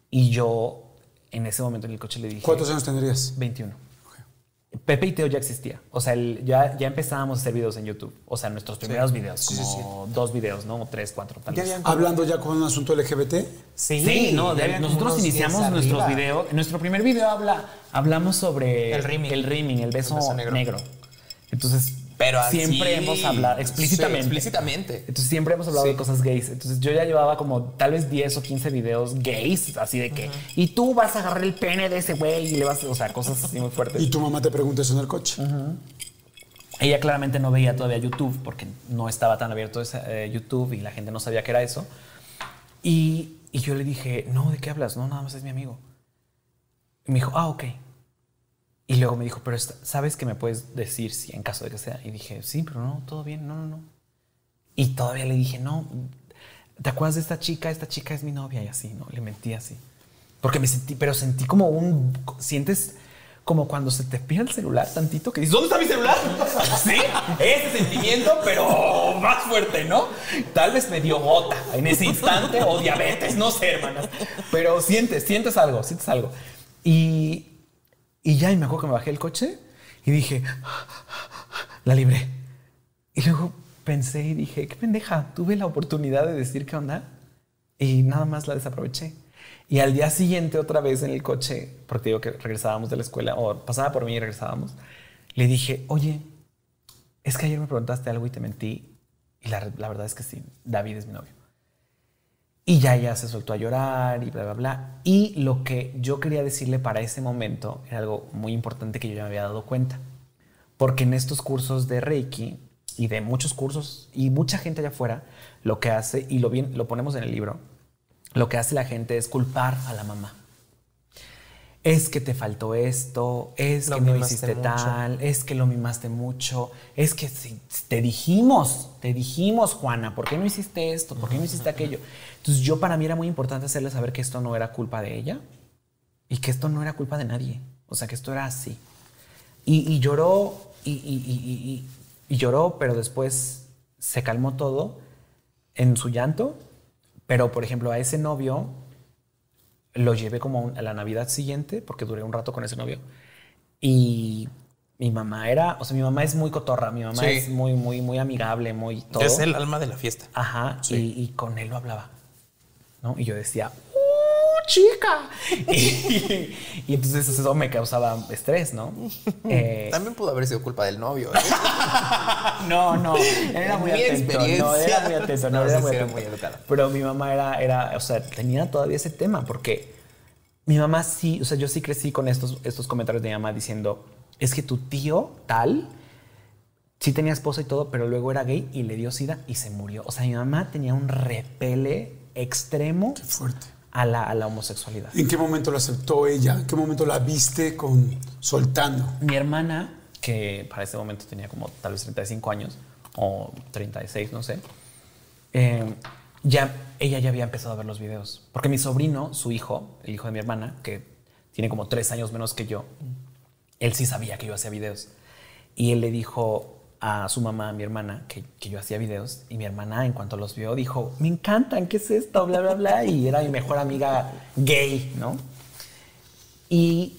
Y yo en ese momento en el coche le dije... ¿Cuántos años tendrías? 21. Pepe y Teo ya existía. O sea, el- ya, ya empezábamos a hacer videos en YouTube. O sea, nuestros primeros videos, como dos videos, ¿no? O tres, cuatro, tal Ya vez. Hablando ya con un asunto LGBT. Sí, no, de- nosotros iniciamos 10 nuestros videos. Nuestro primer video habla, hablamos sobre El rimming. el, rimming, el beso, El beso negro. negro. Entonces, Pero así- siempre hemos hablado explícitamente. Sí, explícitamente. Entonces siempre hemos hablado Sí. de cosas gays. Entonces yo ya llevaba como tal vez 10 o 15 videos gays, así de que, y tú vas a agarrar el pene de ese güey y le vas, o sea, cosas así muy fuertes. Y tu mamá te pregunta eso en el coche. Ella claramente no veía todavía YouTube porque no estaba tan abierto ese, eh, YouTube y la gente no sabía qué era eso. Y, y yo le dije, no, ¿de qué hablas? No, nada más es mi amigo. Y me dijo, ah, ok. Y luego me dijo, pero ¿sabes que me puedes decir si en caso de que sea? Y dije, sí, pero no, todo bien, no, no, no. Y todavía le dije, no, ¿te acuerdas de esta chica? Esta chica es mi novia y así, ¿no? Le mentí así. Porque me sentí, pero sentí como un, sientes como cuando se te pierde el celular tantito que dices, ¿dónde está mi celular? Sí, ese sentimiento, pero más fuerte, ¿no? Tal vez me dio gota en ese instante o diabetes, no sé, hermanas. Pero sientes, sientes algo, sientes algo. Y, y ya, y me acuerdo que me bajé el coche y dije, la libré. Y luego pensé y dije, qué pendeja, tuve la oportunidad de decir qué onda y nada más la desaproveché. Y al día siguiente, otra vez en el coche, porque digo que regresábamos de la escuela, o pasaba por mí y regresábamos, le dije, oye, es que ayer me preguntaste algo y te mentí. Y la, la verdad es que sí, David es mi novio. Y ya ella se soltó a llorar y bla, bla, bla. Y lo que yo quería decirle para ese momento era algo muy importante que yo ya me había dado cuenta. Porque en estos cursos de Reiki y de muchos cursos y mucha gente allá afuera, lo que hace, y lo, bien, lo ponemos en el libro, lo que hace la gente es culpar a la mamá. Es que te faltó esto, es Lo que no hiciste mucho. tal, es que lo mimaste mucho, es que si- te dijimos, te dijimos, Juana, ¿por qué no hiciste esto? ¿Por qué no hiciste aquello? Entonces yo para mí era muy importante hacerle saber que esto no era culpa de ella y que esto no era culpa de nadie, o sea, que esto era así. Y, y lloró, y, lloró, pero después se calmó todo en su llanto. Pero, por ejemplo, a ese novio lo llevé como a la Navidad siguiente, porque duré un rato con ese novio. Y mi mamá era, o sea, mi mamá es muy cotorra, mi mamá Sí. es muy, muy, muy amigable, muy todo. Es el alma de la fiesta. Ajá, y, y con él lo hablaba. ¿No? Y yo decía, ¡Uh, chica! Y, y entonces eso me causaba estrés, ¿no? Eh, También pudo haber sido culpa del novio. ¿eh? no, no, era muy atento. No, era muy atento, no, No, era muy era muy. Pero mi mamá era, era, o sea, tenía todavía ese tema porque mi mamá sí, o sea, yo sí crecí con estos, estos comentarios de mi mamá diciendo, es que tu tío tal sí tenía esposa y todo, pero luego era gay y le dio sida y se murió. O sea, mi mamá tenía un repele extremo Qué fuerte. a la, a la homosexualidad. ¿En qué momento lo aceptó ella? ¿En qué momento la viste con soltando? Mi hermana, que para ese momento tenía como tal vez 35 años o 36, no sé, eh, ya, ella ya había empezado a ver los videos. Porque mi sobrino, su hijo, el hijo de mi hermana, que tiene como tres años menos que yo, él sí sabía que yo hacía videos. Y él le dijo a su mamá, a mi hermana, que, que yo hacía videos. Y mi hermana, en cuanto los vio, dijo, me encantan, ¿qué es esto? Bla, bla, bla. Y era mi mejor amiga gay, ¿no? Y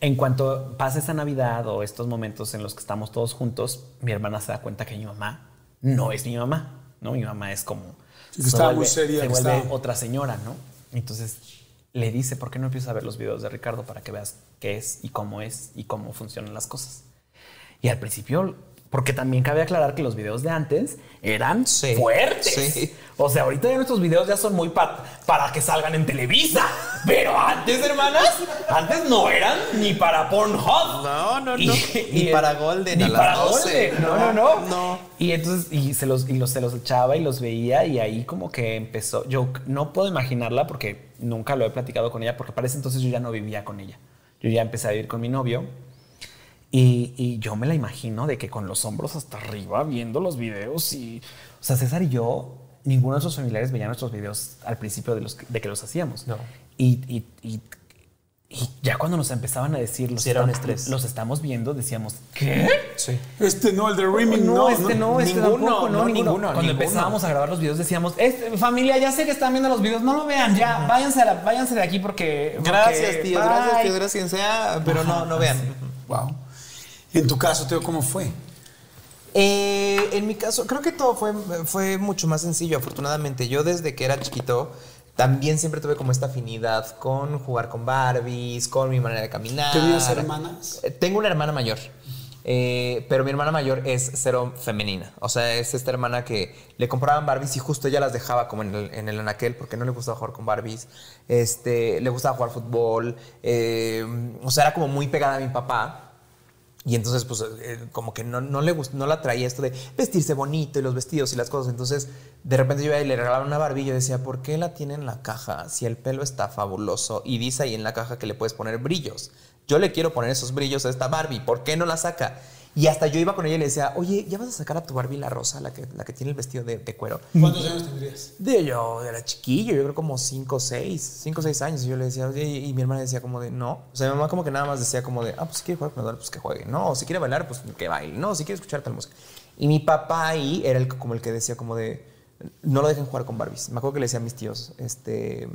en cuanto pasa esa Navidad o estos momentos en los que estamos todos juntos, mi hermana se da cuenta que mi mamá no es mi mamá, ¿no? Mi mamá es como... Sí, se muy seria, Se que vuelve otra señora, ¿no? Entonces le dice, ¿por qué no empiezas a ver los videos de Ricardo para que veas qué es y cómo es y cómo funcionan las cosas? Y al principio, porque también cabe aclarar que los videos de antes eran Sí, fuertes. sí. O sea, ahorita ya nuestros videos ya son muy pa- para que salgan en Televisa. Pero antes, hermanas, antes no eran ni para Pornhub. No, no, no. Ni para Golden Ni para 12. Golden. No, no, no. No. Y entonces, y se los, y los, se los echaba y los veía y ahí como que empezó. Yo no puedo imaginarla porque nunca lo he platicado con ella porque para ese entonces yo ya no vivía con ella. Yo ya empecé a vivir con mi novio. Y, y yo me la imagino de que con los hombros hasta arriba viendo los videos y... O sea, César y yo, ninguno de nuestros familiares veía nuestros videos al principio de, los, que- de que los hacíamos. No. Y, y- y- y ya cuando nos empezaban a decir, los, Sí, era un estamos- estrés. los estamos viendo, decíamos, ¿qué? Sí. Este no, el de Rimming no, no. este no, este ninguno, tampoco, no, no, ninguno. ninguno, Cuando ninguno. empezábamos a grabar los videos decíamos, "Este, familia, ya sé que están viendo los videos, no lo vean, ya, váyanse, a la- váyanse de aquí porque... porque- Gracias, tío. Gracias, bye". tío. Gracias quien sea. Pero no, no vean. Wow. En tu caso, Teo, ¿cómo fue? Eh, en mi caso, creo que todo fue, fue mucho más sencillo, afortunadamente. Yo desde que era chiquito también siempre tuve como esta afinidad con jugar con Barbies, con mi manera de caminar. ¿Tenías hermanas? Eh, Tengo una hermana mayor. eh, pero mi hermana mayor es cero femenina. O sea, es esta hermana que le compraban Barbies y justo ella las dejaba como en el, en el anaquel porque no le gustaba jugar con Barbies. Este, le gustaba jugar fútbol. eh, o sea, era como muy pegada a mi papá. Y entonces, pues, eh, como que no, no le gust- no la traía esto de vestirse bonito y los vestidos y las cosas. Entonces, de repente yo le regalaba una Barbie y yo decía, ¿por qué la tiene en la caja si el pelo está fabuloso? Y dice ahí en la caja que le puedes poner brillos. Yo le quiero poner esos brillos a esta Barbie, ¿por qué no la saca? Y hasta yo iba con ella y le decía, oye, ¿ya vas a sacar a tu Barbie la rosa, la que, la que tiene el vestido de, de cuero? ¿Cuántos años tendrías? De yo era chiquillo, yo creo como 5 o 6, 5 o 6 años. Y yo le decía, oye, y y mi hermana decía como de, no. O sea, mi mamá como que nada más decía como de, ah, pues si quiere jugar con el pues que juegue. No, o si quiere bailar, pues que baile. No, si quiere escuchar tal música. Y mi papá ahí era el, como el que decía como de, no lo dejen jugar con Barbies. Me acuerdo que le decía a mis tíos, este,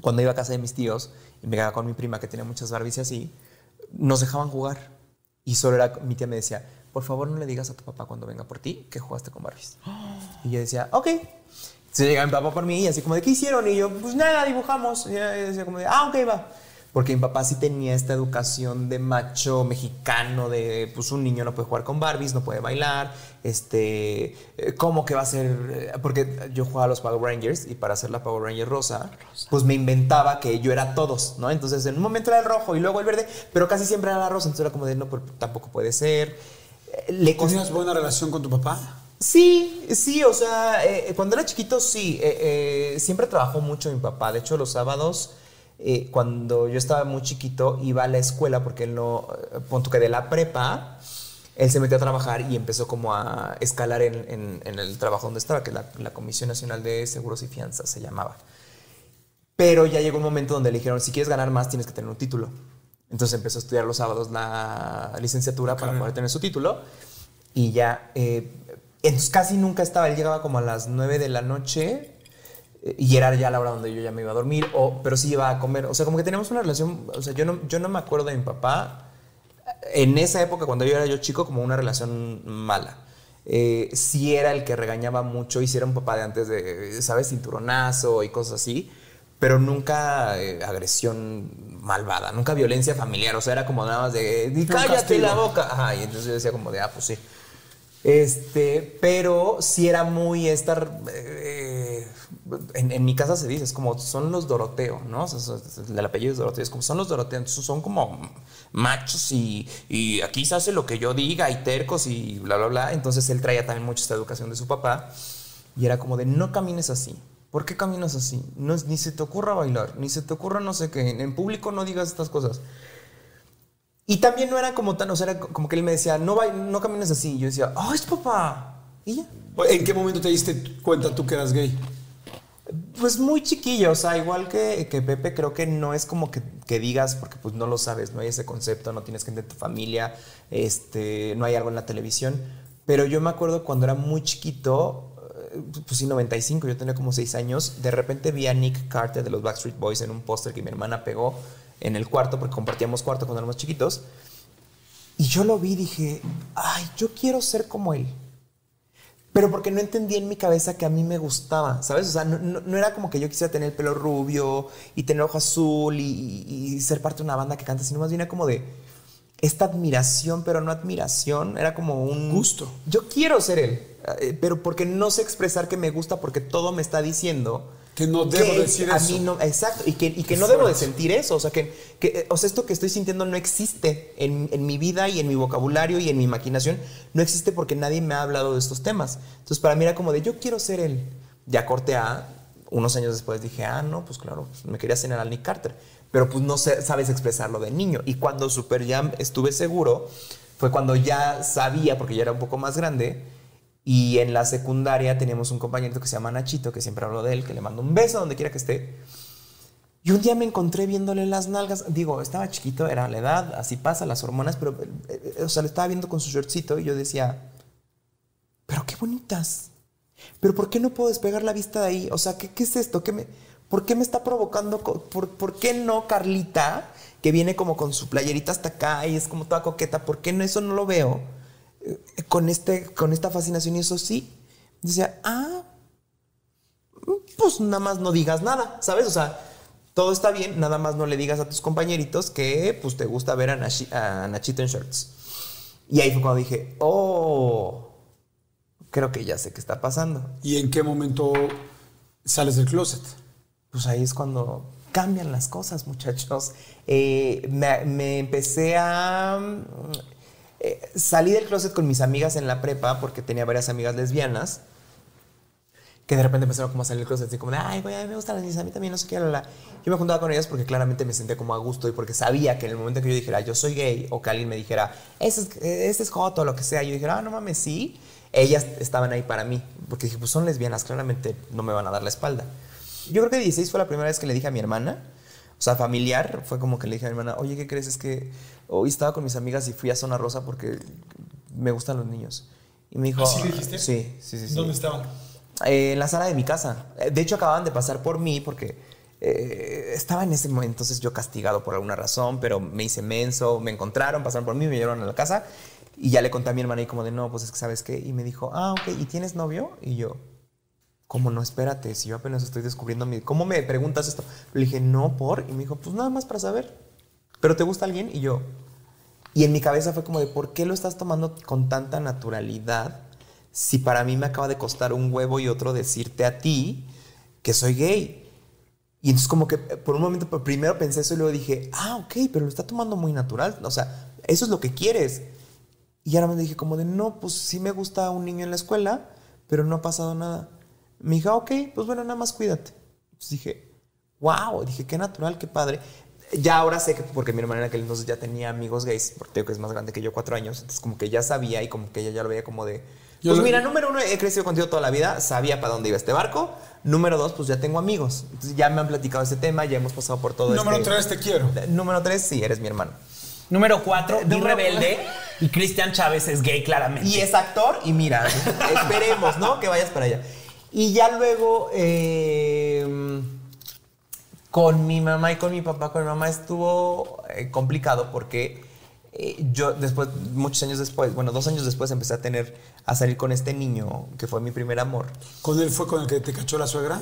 cuando iba a casa de mis tíos y me quedaba con mi prima que tenía muchas Barbies y así, nos dejaban jugar. Y solo era, mi tía me decía, por favor no le digas a tu papá cuando venga por ti que jugaste con Barbies. Y yo decía, ok. Se llega mi papá por mí y así como de, ¿qué hicieron? Y yo, pues nada, dibujamos. Y yo decía como de, ah, ok, va. Porque mi papá sí tenía esta educación de macho mexicano, de pues un niño no puede jugar con Barbies, no puede bailar, este, eh, ¿cómo que va a ser? Eh, Porque yo jugaba a los Power Rangers y para hacer la Power Ranger rosa, pues me inventaba que yo era todos, ¿no? Entonces en un momento era el rojo y luego el verde, pero casi siempre era la rosa, entonces era como de, no, pues, tampoco puede ser. Eh, Le ¿Tenías buena relación con tu papá? Sí, sí, o sea, eh, cuando era chiquito sí, eh, eh, siempre trabajó mucho mi papá. De hecho, los sábados, eh, cuando yo estaba muy chiquito, iba a la escuela porque él no, punto que de la prepa, él se metió a trabajar y empezó como a escalar en, en- en el trabajo donde estaba, que la, la Comisión Nacional de Seguros y Fianzas se llamaba. Pero ya llegó un momento donde le dijeron, si quieres ganar más, tienes que tener un título. Entonces empezó a estudiar los sábados la licenciatura para poder tener su título. Y ya, eh, entonces casi nunca estaba, él llegaba como a las 9 de la noche y era ya la hora donde yo ya me iba a dormir, o, pero sí iba a comer. O sea, como que teníamos una relación, o sea, yo no, yo no me acuerdo de mi papá en esa época, cuando yo era yo chico, como una relación mala. Eh, sí era el que regañaba mucho y sí era un papá de antes de, ¿sabes? Cinturonazo y cosas así, pero nunca eh, agresión malvada, nunca violencia familiar, o sea, era como nada más de, "Di, cállate castigo. la boca. Ajá, y entonces yo decía como de, ah, pues sí. Este, pero sí era muy estar. eh, en, en mi casa se dice, es como son los Doroteo, ¿no? O sea, el apellido es Doroteo, es como son los Doroteo, son como machos y, y aquí se hace lo que yo diga y tercos y bla, bla, bla. Entonces él traía también mucho esta educación de su papá y era como de no camines así. ¿Por qué caminas así? No, ni se te ocurra bailar, ni se te ocurra no sé qué. En público no digas estas cosas. Y también no era como tan, o sea, era como que él me decía, no, no camines así. Y yo decía, ¡ay, es papá! Y ya. ¿En qué momento te diste cuenta tú que eras gay? Pues muy chiquillo, o sea, igual que, que Pepe, creo que no es como que, que digas, porque pues no lo sabes, no hay ese concepto, no tienes gente de tu familia, este, no hay algo en la televisión. Pero yo me acuerdo cuando era muy chiquito, eh, pues sí, 95, yo tenía como 6 años, de repente vi a Nick Carter de los Backstreet Boys en un póster que mi hermana pegó en el cuarto, porque compartíamos cuarto cuando éramos chiquitos. Y yo lo vi y dije, ay, yo quiero ser como él. Pero porque no entendía en mi cabeza que a mí me gustaba, ¿sabes? O sea, no, no- no era como que yo quisiera tener el pelo rubio y tener ojo azul y, y- y ser parte de una banda que canta, sino más bien era como de esta admiración, pero no admiración, era como un Gusto. Yo quiero ser él, eh, pero porque no sé expresar que me gusta porque todo me está diciendo Que no debo que decir a eso. mí no, exacto, y que, y que no debo de sentir eso, o sea, que, que, eh, o sea, esto que estoy sintiendo no existe en, en mi vida y en mi vocabulario y en mi imaginación, no existe porque nadie me ha hablado de estos temas. Entonces, para mí era como de, yo quiero ser él. Ya corté a, unos años después dije, ah, no, pues claro, pues me quería cenar al Nick Carter, pero pues no sé, sabes expresarlo de niño. Y cuando Super Jam estuve seguro, fue cuando ya sabía, porque ya era un poco más grande, y en la secundaria teníamos un compañero que se llama Nachito, que siempre hablo de él, que le mando un beso donde quiera que esté. Y un día me encontré viéndole las nalgas. Digo, estaba chiquito, era la edad, así pasa, las hormonas, pero, eh, eh, o sea, le estaba viendo con su shortcito y yo decía, pero qué bonitas. Pero ¿por qué no puedo despegar la vista de ahí? O sea, ¿qué, qué es esto? ¿Qué me, ¿Por qué me está provocando? ¿Por, ¿Por qué no Carlita, que viene como con su playerita hasta acá y es como toda coqueta? ¿Por qué no eso no lo veo? Con, este, con esta fascinación y eso sí. Decía, ah, pues nada más no digas nada, ¿sabes? O sea, todo está bien, nada más no le digas a tus compañeritos que pues te gusta ver a, Nachi- a Nachito en shorts. Y ahí fue cuando dije, oh, creo que ya sé qué está pasando. ¿Y en qué momento sales del closet? Pues ahí es cuando cambian las cosas, muchachos. Eh, me, me empecé a... eh, salí del closet con mis amigas en la prepa porque tenía varias amigas lesbianas que de repente empezaron como a salir del closet así como de, ay, güey, a mí me gustan las niñas, a mí también no sé qué, la, la". Yo me juntaba con ellas porque claramente me sentía como a gusto y porque sabía que en el momento que yo dijera, yo soy gay, o que me dijera, ese es, ese es o lo que sea, yo dijera, ah, no mames, sí, ellas estaban ahí para mí, porque dije, pues son lesbianas, claramente no me van a dar la espalda. Yo creo que 16 fue la primera vez que le dije a mi hermana, o sea, familiar, fue como que le dije a mi hermana, oye, ¿qué crees? Es que hoy estaba con mis amigas y fui a Zona Rosa porque me gustan los niños. Y me dijo, ¿Así le dijiste? Sí, sí, sí. sí. ¿Dónde estaban? Eh, en la sala de mi casa. Eh, De hecho, acababan de pasar por mí porque eh, estaba en ese momento, entonces yo castigado por alguna razón, pero me hice menso, me encontraron, pasaron por mí, me llevaron a la casa y ya le conté a mi hermana y como de, no, pues es que sabes qué, y me dijo, ah, ok, ¿y tienes novio? Y yo, ¿cómo no? Espérate, si yo apenas estoy descubriendo mi... ¿Cómo me preguntas esto? Le dije, no, por, y me dijo, pues nada más para saber, ¿pero te gusta alguien? Y yo, y en mi cabeza fue como de, ¿por qué lo estás tomando con tanta naturalidad si para mí me acaba de costar un huevo y otro decirte a ti que soy gay? Y entonces como que eh, por un momento primero pensé eso y luego dije, ah, ok, pero lo está tomando muy natural. O sea, eso es lo que quieres. Y ahora me dije como de, no, pues sí me gusta un niño en la escuela, pero no ha pasado nada. Me dijo, ah, ok, pues bueno, nada más cuídate. Entonces dije, wow, dije, qué natural, qué padre. Ya ahora sé que, porque mi hermana en aquel entonces ya tenía amigos gays, porque tengo que es más grande que yo, cuatro años, entonces como que ya sabía y como que ella ya lo veía como de, Yo pues lo- mira, número uno, he crecido contigo toda la vida, sabía para dónde iba este barco. Número dos, pues ya tengo amigos. Entonces ya me han platicado ese tema, ya hemos pasado por todo Número este- tres, te quiero. Número tres, sí, eres mi hermano. Número cuatro, Di Número- Rebelde. Y Cristian Chávez es gay, claramente. Y es actor, y mira, esperemos, ¿no? Que vayas para allá. Y ya luego, eh, con mi mamá y con mi papá, con mi mamá estuvo eh, complicado porque eh, yo después, muchos años después, bueno, dos años después empecé a tener, a salir con este niño, que fue mi primer amor. ¿Con él fue con el que te cachó la suegra?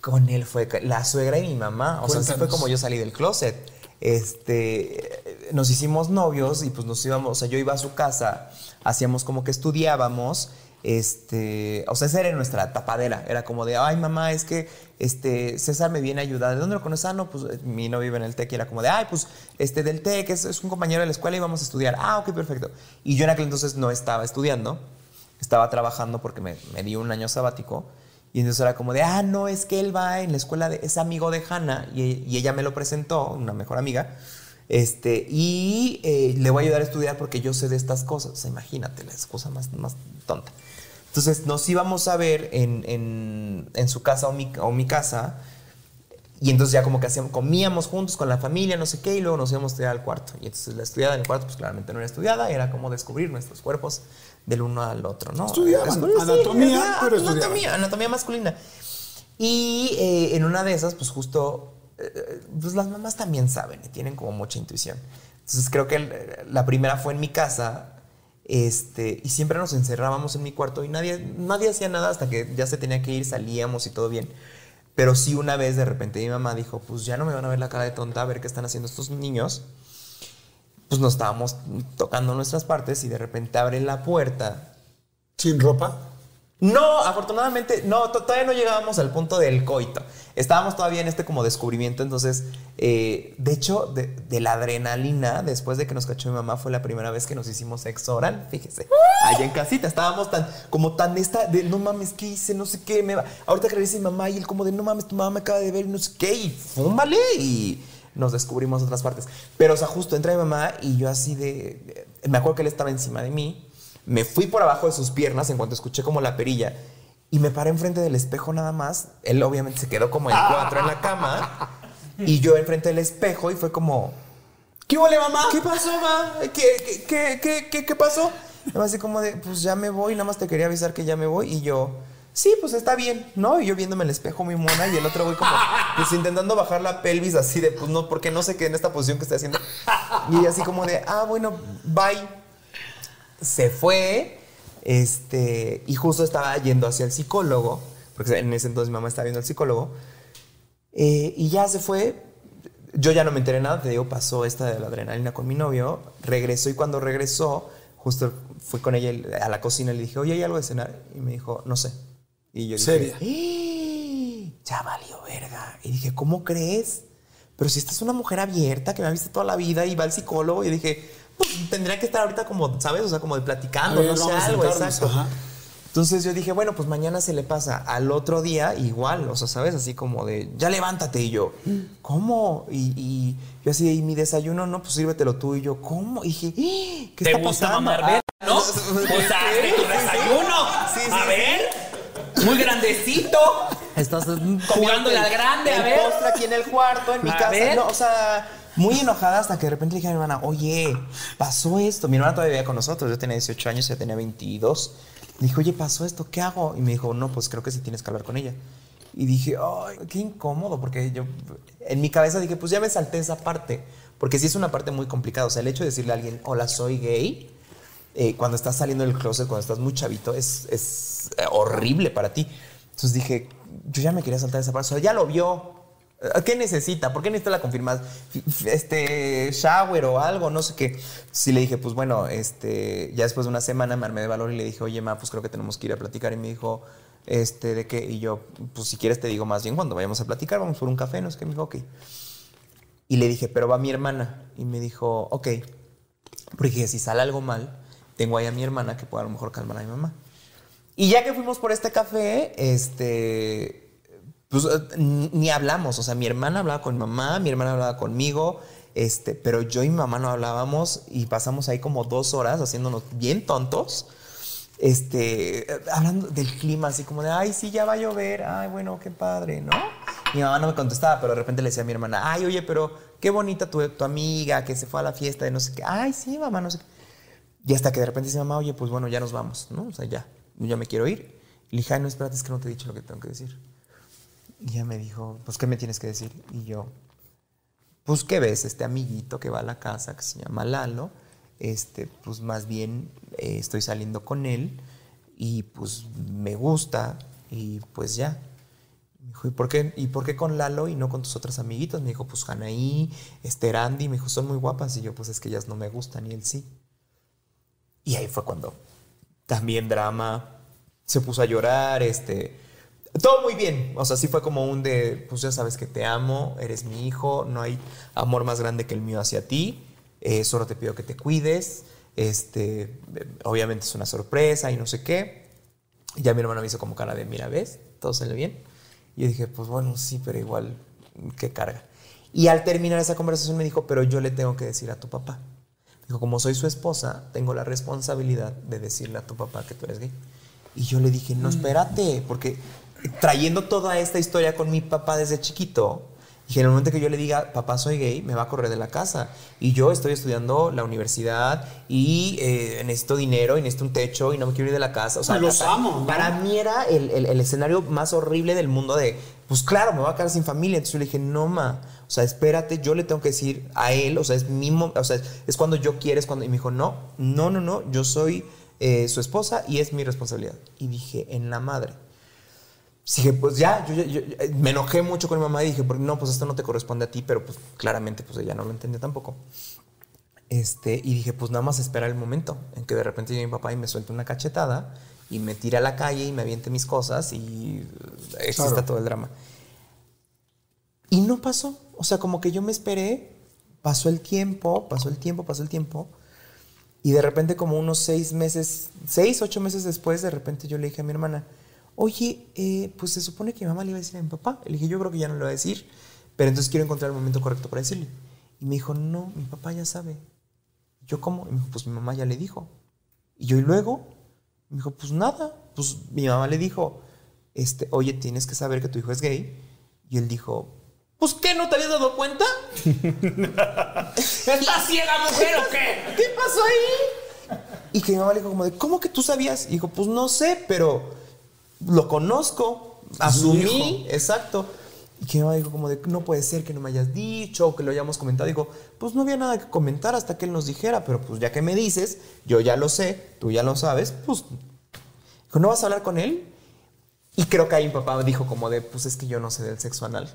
Con él fue la suegra y mi mamá. O sea, así fue como yo salí del closet. Este, nos hicimos novios y pues nos íbamos, o sea, yo iba a su casa, hacíamos como que estudiábamos. Este, o sea, esa era nuestra tapadera. Era como de, ay, mamá, es que este, César me viene a ayudar. ¿De dónde lo conoces? Ah, no, pues eh, mi novio vive en el TEC y era como de, ay, pues este del TEC es, un compañero de la escuela y vamos a estudiar. Ah, ok, perfecto. Y yo en aquel entonces no estaba estudiando, estaba trabajando porque me, me di un año sabático. Y entonces era como de, ah, no, es que él va en la escuela, de, es amigo de Hannah y ella me lo presentó, una mejor amiga. Este, y eh, le voy a ayudar a estudiar porque yo sé de estas cosas. Imagínate, la excusa más, más tonta. Entonces nos íbamos a ver en, en- en su casa o mi, o mi casa. Y entonces ya como que hacíamos, comíamos juntos con la familia, no sé qué, y luego nos íbamos a estudiar al cuarto. Y entonces la estudiada en el cuarto, pues claramente no era estudiada, era como descubrir nuestros cuerpos del uno al otro, ¿no? Estudiaban sí, anatomía, era pero anatomía, anatomía masculina. Y eh, en una de esas, pues justo, eh, pues las mamás también saben y tienen como mucha intuición. Entonces creo que el- la primera fue en mi casa. Este, y siempre nos encerrábamos en mi cuarto y nadie, nadie hacía nada hasta que ya se tenía que ir, salíamos y todo bien. Pero sí una vez de repente mi mamá dijo, pues ya no me van a ver la cara de tonta a ver qué están haciendo estos niños. Pues nos estábamos tocando nuestras partes y de repente abre la puerta ¿Sin ropa? No, afortunadamente, no, to- todavía no llegábamos al punto del coito. Estábamos todavía en este como descubrimiento, entonces, eh, de hecho, de, la adrenalina, después de que nos cachó mi mamá, fue la primera vez que nos hicimos sexo oral, fíjese, allá en casita, estábamos tan, como tan esta, de no mames, ¿qué hice? No sé qué, me va. Ahorita que regrese mi mamá y él como de no mames, tu mamá me acaba de ver y no sé qué, y fúmale, y nos descubrimos otras partes. Pero, o sea, justo entra mi mamá y yo así de- me acuerdo que él estaba encima de mí, me fui por abajo de sus piernas en cuanto escuché como la perilla y me paré enfrente del espejo nada más. Él obviamente se quedó como en cuatro en la cama y yo enfrente del espejo y fue como, ¿Qué huele, mamá? ¿qué pasó, ma? ¿Qué, qué, qué, qué, qué, pasó? Y me así como de, pues ya me voy, nada más te quería avisar que ya me voy y yo... Sí, pues está bien, ¿no? Y yo viéndome el espejo muy mona y el otro güey como, pues intentando bajar la pelvis así de, pues no, porque no sé qué en esta posición que estoy haciendo. Y así como de, ah, bueno, bye se fue este, y justo estaba yendo hacia el psicólogo, porque en ese entonces mi mamá estaba viendo al psicólogo, eh, y ya se fue. Yo ya no me enteré nada, te digo, pasó esta de la adrenalina con mi novio, regresó y cuando regresó, justo fui con ella a la cocina y le dije, oye, ¿hay algo de cenar? Y me dijo, no sé. Y yo dije, Seria. "¡Eh! ya valió verga. Y dije, ¿cómo crees? Pero si esta es una mujer abierta que me ha visto toda la vida y va al psicólogo, y dije, pues tendría que estar ahorita como, ¿sabes? O sea, como de platicando, ver, no sé, algo, exacto. ajá. Entonces yo dije, bueno, pues mañana se le pasa. Al otro día, igual, o sea, ¿sabes? Así como de, ya levántate. Y yo, ¿cómo? Y, y yo así, y mi desayuno, no, pues sírvetelo tú. Y yo, ¿cómo? Y dije, "¡Eh! ¿qué ¿Te está gusta pasando? mamar verga, no? Pues hazte tu desayuno. sí, sí, a sí. ver. Muy grandecito. Estás Jugándole al grande, a el ver. postre aquí en el cuarto, en mi A casa. ver. No, o sea, muy enojada hasta que de repente le dije a mi hermana, oye, pasó esto. Mi hermana todavía vivía con nosotros, yo tenía 18 años, ella tenía 22. Le dije, oye, pasó esto, ¿qué hago? Y me dijo, no, pues creo que sí tienes que hablar con ella. Y dije, ay, qué incómodo, porque yo en mi cabeza dije, pues ya me salté esa parte, porque sí es una parte muy complicada. O sea, el hecho de decirle a alguien, hola, soy gay, eh, cuando estás saliendo del closet, cuando estás muy chavito, es, es eh, horrible para ti. Entonces dije, yo ya me quería saltar esa parte. O sea, ya lo vio. Eh, ¿Qué necesita? ¿Por qué necesita la confirmación? Este, shower o algo, no sé qué. Sí le dije, pues bueno, este, ya después de una semana me armé de valor y le dije, oye, ma, pues creo que tenemos que ir a platicar. Y me dijo, este, ¿de qué? Y yo, pues si quieres te digo más bien cuando vayamos a platicar, vamos por un café, no sé qué. Me dijo, ok. Y le dije, pero va mi hermana. Y me dijo, ok. Porque dije, si sale algo mal, tengo ahí a mi hermana que puede a lo mejor calmar a mi mamá. Y ya que fuimos por este café, este, pues eh, ni hablamos. O sea, mi hermana hablaba con mi mamá, mi hermana hablaba conmigo, este, pero yo y mi mamá no hablábamos y pasamos ahí como dos horas haciéndonos bien tontos. Este, hablando del clima, así como de, ay, sí, ya va a llover, ay, bueno, qué padre, ¿no? Mi mamá no me contestaba, pero de repente le decía a mi hermana, ay, oye, pero qué bonita tu, tu amiga que se fue a la fiesta de no sé qué, ay, sí, mamá, no sé qué. Y hasta que de repente dice mamá, oye, pues bueno, ya nos vamos, ¿no? O sea, ya, ya me quiero ir. Le dije, no, espérate, es que no te he dicho lo que tengo que decir. Y ella me dijo, pues, ¿qué me tienes que decir? Y yo, pues, ¿qué ves? Este amiguito que va a la casa, que se llama Lalo, este, pues, más bien eh, estoy saliendo con él y, pues, me gusta y, pues, ya. Me dijo, ¿y por, qué, ¿y por qué con Lalo y no con tus otras amiguitas? Me dijo, pues, Anaí, Esther Andy, me dijo, son muy guapas. Y yo, pues, es que ellas no me gustan y él sí. Y ahí fue cuando también drama, se puso a llorar, este, todo muy bien, o sea, sí fue como un de, pues ya sabes que te amo, eres mi hijo, no hay amor más grande que el mío hacia ti, eh, solo te pido que te cuides, este, obviamente es una sorpresa y no sé qué. Ya mi hermano me hizo como cara de, mira, ¿ves? Todo sale bien. Y yo dije, pues bueno, sí, pero igual, qué carga. Y al terminar esa conversación me dijo, pero yo le tengo que decir a tu papá. Dijo, como soy su esposa, tengo la responsabilidad de decirle a tu papá que tú eres gay. Y yo le dije, no, espérate, porque trayendo toda esta historia con mi papá desde chiquito, dije, en el momento que yo le diga, papá, soy gay, me va a correr de la casa. Y yo estoy estudiando la universidad y eh, necesito dinero y necesito un techo y no me quiero ir de la casa. O sea, Los amo, ¿no? Para mí era el, el- el escenario más horrible del mundo de, pues claro, me voy a quedar sin familia. Entonces yo le dije, no, ma, o sea, espérate, yo le tengo que decir a él, o sea, es mi, o sea, es cuando yo quiero, es cuando... Y me dijo, no, no, no, no, yo soy eh, su esposa y es mi responsabilidad. Y dije, en la madre. Dije, pues ya, yo, yo- yo- me enojé mucho con mi mamá y dije, no, pues esto no te corresponde a ti, pero pues claramente pues ella no lo entendía tampoco. Este, y dije, pues nada más espera el momento en que de repente llegue mi papá y me suelte una cachetada y me tire a la calle y me aviente mis cosas y eh, exista Claro. todo el drama. Y no pasó. O sea, como que yo me esperé, pasó el tiempo, pasó el tiempo, pasó el tiempo. Y de repente, como unos seis meses, seis, ocho meses después, de repente yo le dije a mi hermana, oye, eh, pues se supone que mi mamá le iba a decir a mi papá. Le dije, yo creo que ya no le va a decir, pero entonces quiero encontrar el momento correcto para decirle. Y me dijo, no, mi papá ya sabe. ¿Yo cómo? Y me dijo, pues mi mamá ya le dijo. Y yo, ¿y luego? Me dijo, pues nada. Pues mi mamá le dijo, este, oye, tienes que saber que tu hijo es gay. Y él dijo, pues ¿qué? ¿No te habías dado cuenta? ¿Estás ciega, mujer, o qué? ¿Qué pasó ahí? Y que mi mamá le dijo como de, ¿cómo que tú sabías? Y dijo, pues no sé, pero lo conozco, asumí, exacto. Y que mi mamá dijo como de, no puede ser que no me hayas dicho o que lo hayamos comentado. Digo, pues no había nada que comentar hasta que él nos dijera, pero pues ya que me dices, yo ya lo sé, tú ya lo sabes, pues, dijo, ¿no vas a hablar con él? Y creo que ahí mi papá dijo como de, pues es que yo no sé del sexo anal.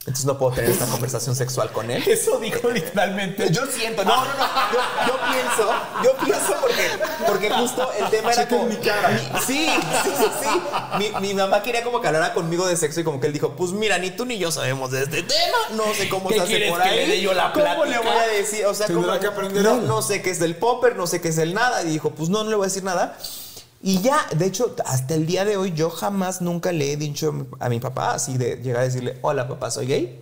Entonces no puedo tener esta conversación sexual con él. Eso dijo literalmente. Yo siento, no, no, no. Yo, yo pienso, yo pienso porque, porque justo el tema era como. mi cara. mi- sí, sí, sí, sí. Mi, mi mamá quería como que hablara conmigo de sexo y como que él dijo, pues mira, ni tú ni yo sabemos de este tema. No sé cómo ¿Qué se hace quieres por que ahí. le dé yo la ¿Cómo le voy a decir? O sea, Tendrá como que aprender no, no sé qué es del popper, no sé qué es del nada. Y dijo, pues no, no le voy a decir nada. Y ya, de hecho, hasta el día de hoy, yo jamás nunca le he dicho a mi papá así de llegar a decirle, hola papá, soy gay.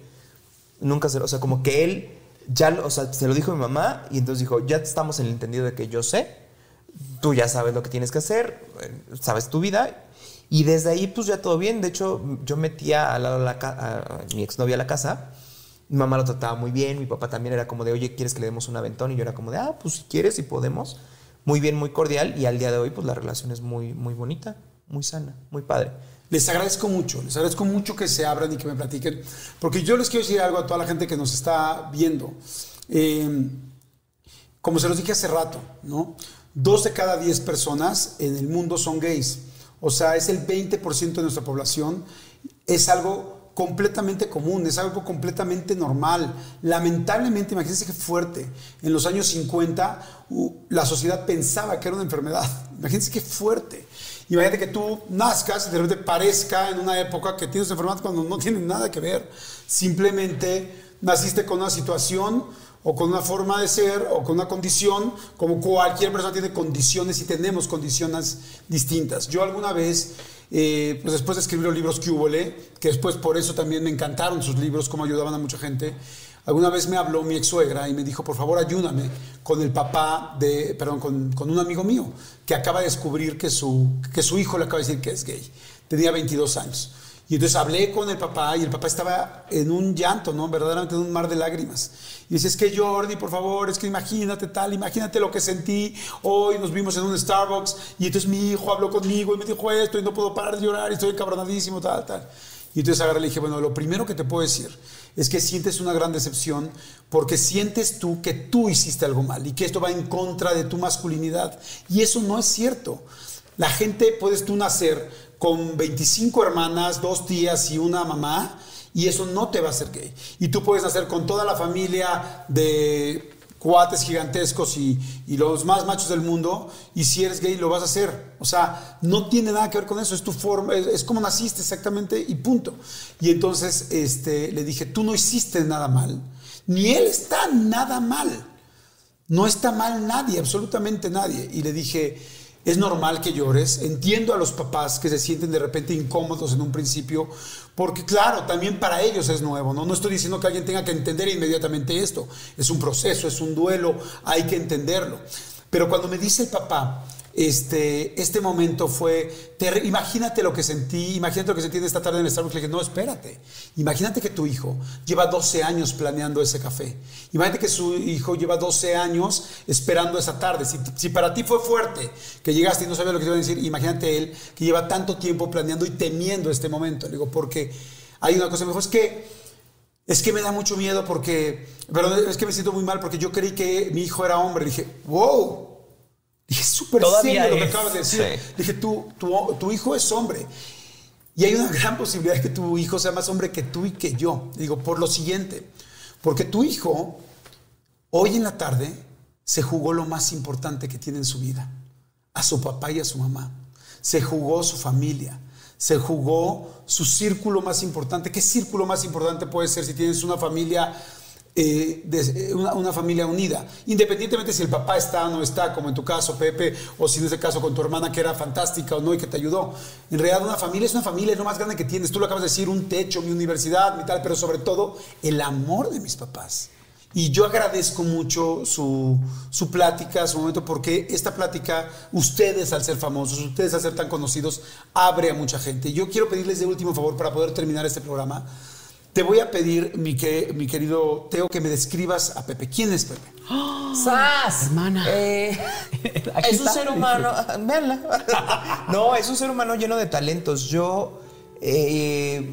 Nunca se o sea, como que él ya, o sea, se lo dijo a mi mamá y entonces dijo, ya estamos en el entendido de que yo sé, tú ya sabes lo que tienes que hacer, eh, sabes tu vida y desde ahí pues ya todo bien. De hecho, yo metía al lado de la a mi exnovia a la casa, mi mamá lo trataba muy bien, mi papá también era como de, oye, ¿quieres que le demos un aventón? Y yo era como de, ah, pues si quieres y podemos. Muy bien, muy cordial y al día de hoy pues la relación es muy, muy bonita. muy sana, muy padre. Les agradezco mucho, les agradezco mucho que se abran y que me platiquen, porque yo les quiero decir algo a toda la gente que nos está viendo. Eh, como se los dije hace rato, ¿no? Dos de cada diez personas en el mundo son gays. O sea, es el 20% de nuestra población. Es algo completamente común, es algo completamente normal. Lamentablemente, imagínense qué fuerte. En los años 50 uh, la sociedad pensaba que era una enfermedad. Imagínense qué fuerte. Imagínate que tú nazcas y de repente parezca en una época que tienes enfermedad cuando no tiene nada que ver. Simplemente naciste con una situación o con una forma de ser o con una condición, como cualquier persona tiene condiciones y tenemos condiciones distintas. Yo alguna vez, eh, pues después de escribir los libros que hubo, que después por eso también me encantaron sus libros, cómo ayudaban a mucha gente, alguna vez me habló mi ex suegra y me dijo, por favor ayúdame con el papá de, perdón, con, con un amigo mío que acaba de descubrir que su, que su hijo le acaba de decir que es gay. Tenía 22 años. Y entonces hablé con el papá y el papá estaba en un llanto, ¿no? Verdaderamente en un mar de lágrimas. Y dice, es que Jordi, por favor, es que imagínate tal, imagínate lo que sentí. Hoy nos vimos en un Starbucks y entonces mi hijo habló conmigo y me dijo esto y no puedo parar de llorar y estoy encabronadísimo, tal, tal. Y entonces agarré y le dije, bueno, lo primero que te puedo decir es que sientes una gran decepción porque sientes tú que tú hiciste algo mal y que esto va en contra de tu masculinidad. Y eso no es cierto. La gente puedes tú nacer con 25 hermanas, dos tías y una mamá, y eso no te va a hacer gay. Y tú puedes nacer con toda la familia de cuates gigantescos y, los más machos del mundo, y si eres gay lo vas a hacer. O sea, no tiene nada que ver con eso, es tu forma, es, como naciste exactamente y punto. Y entonces este, le dije, tú no hiciste nada mal, ni él está nada mal. No está mal nadie, absolutamente nadie. Y le dije, es normal que llores. Entiendo a los papás que se sienten de repente incómodos en un principio, porque claro, también para ellos es nuevo, ¿no? No estoy diciendo que alguien tenga que entender inmediatamente esto. Es un proceso, es un duelo, hay que entenderlo. Pero cuando me dice el papá, este, este momento fue, imagínate lo que sentí, imagínate lo que sentí esta tarde en el Starbucks. Le dije, no, espérate. Imagínate que tu hijo lleva 12 años planeando ese café. Imagínate que su hijo lleva 12 años esperando esa tarde. Si, para ti fue fuerte que llegaste y no sabías lo que te iba a decir, imagínate él que lleva tanto tiempo planeando y temiendo este momento. Le digo, porque hay una cosa, me dijo, es que es que me da mucho miedo porque, pero es que me siento muy mal porque yo creí que mi hijo era hombre. Dije, wow, Dije, súper serio lo que acabas de decir. Dije, tu, tu, hijo es hombre. Y hay una gran posibilidad de que tu hijo sea más hombre que tú y que yo. Digo, por lo siguiente, porque tu hijo hoy en la tarde se jugó lo más importante que tiene en su vida, a su papá y a su mamá. Se jugó su familia, se jugó su círculo más importante. ¿Qué círculo más importante puede ser si tienes una familia eh, de, una, familia unida, independientemente si el papá está o no está, como en tu caso, Pepe, o si en ese caso con tu hermana que era fantástica o no y que te ayudó. En realidad una familia es una familia, es lo más grande que tienes. Tú lo acabas de decir, un techo, mi universidad, mi tal, pero sobre todo el amor de mis papás. Y yo agradezco mucho su, su, plática, su momento, porque esta plática, ustedes al ser famosos, ustedes al ser tan conocidos, abre a mucha gente. Yo quiero pedirles de último favor para poder terminar este programa te voy a pedir, mi, que, mi querido Teo, que me describas a Pepe. ¿Quién es Pepe? ¡Sas! Hermana. Eh, es un ser humano. Véanla. no, es un ser humano lleno de talentos. Yo. Eh,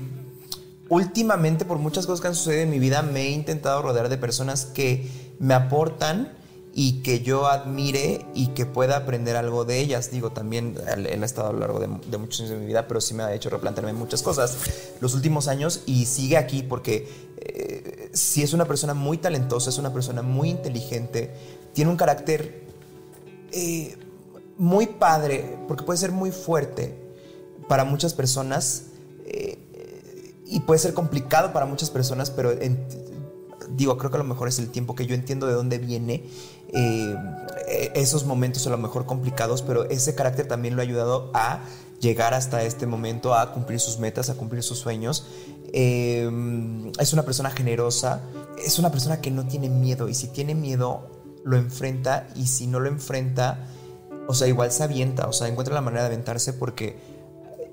últimamente, por muchas cosas que han sucedido en mi vida, me he intentado rodear de personas que me aportan y que yo admire y que pueda aprender algo de ellas. Digo, también él ha estado a lo largo de, muchos años de mi vida, pero sí me ha hecho replantearme muchas cosas los últimos años y sigue aquí porque eh, si es una persona muy talentosa, es una persona muy inteligente, tiene un carácter eh, muy padre, porque puede ser muy fuerte para muchas personas eh, y puede ser complicado para muchas personas, pero digo, creo que a lo mejor es el tiempo que yo entiendo de dónde viene eh, esos momentos a lo mejor complicados, pero ese carácter también lo ha ayudado a llegar hasta este momento, a cumplir sus metas, a cumplir sus sueños. Eh, es una persona generosa, es una persona que no tiene miedo y si tiene miedo lo enfrenta y si no lo enfrenta, o sea, igual se avienta, o sea, encuentra la manera de aventarse porque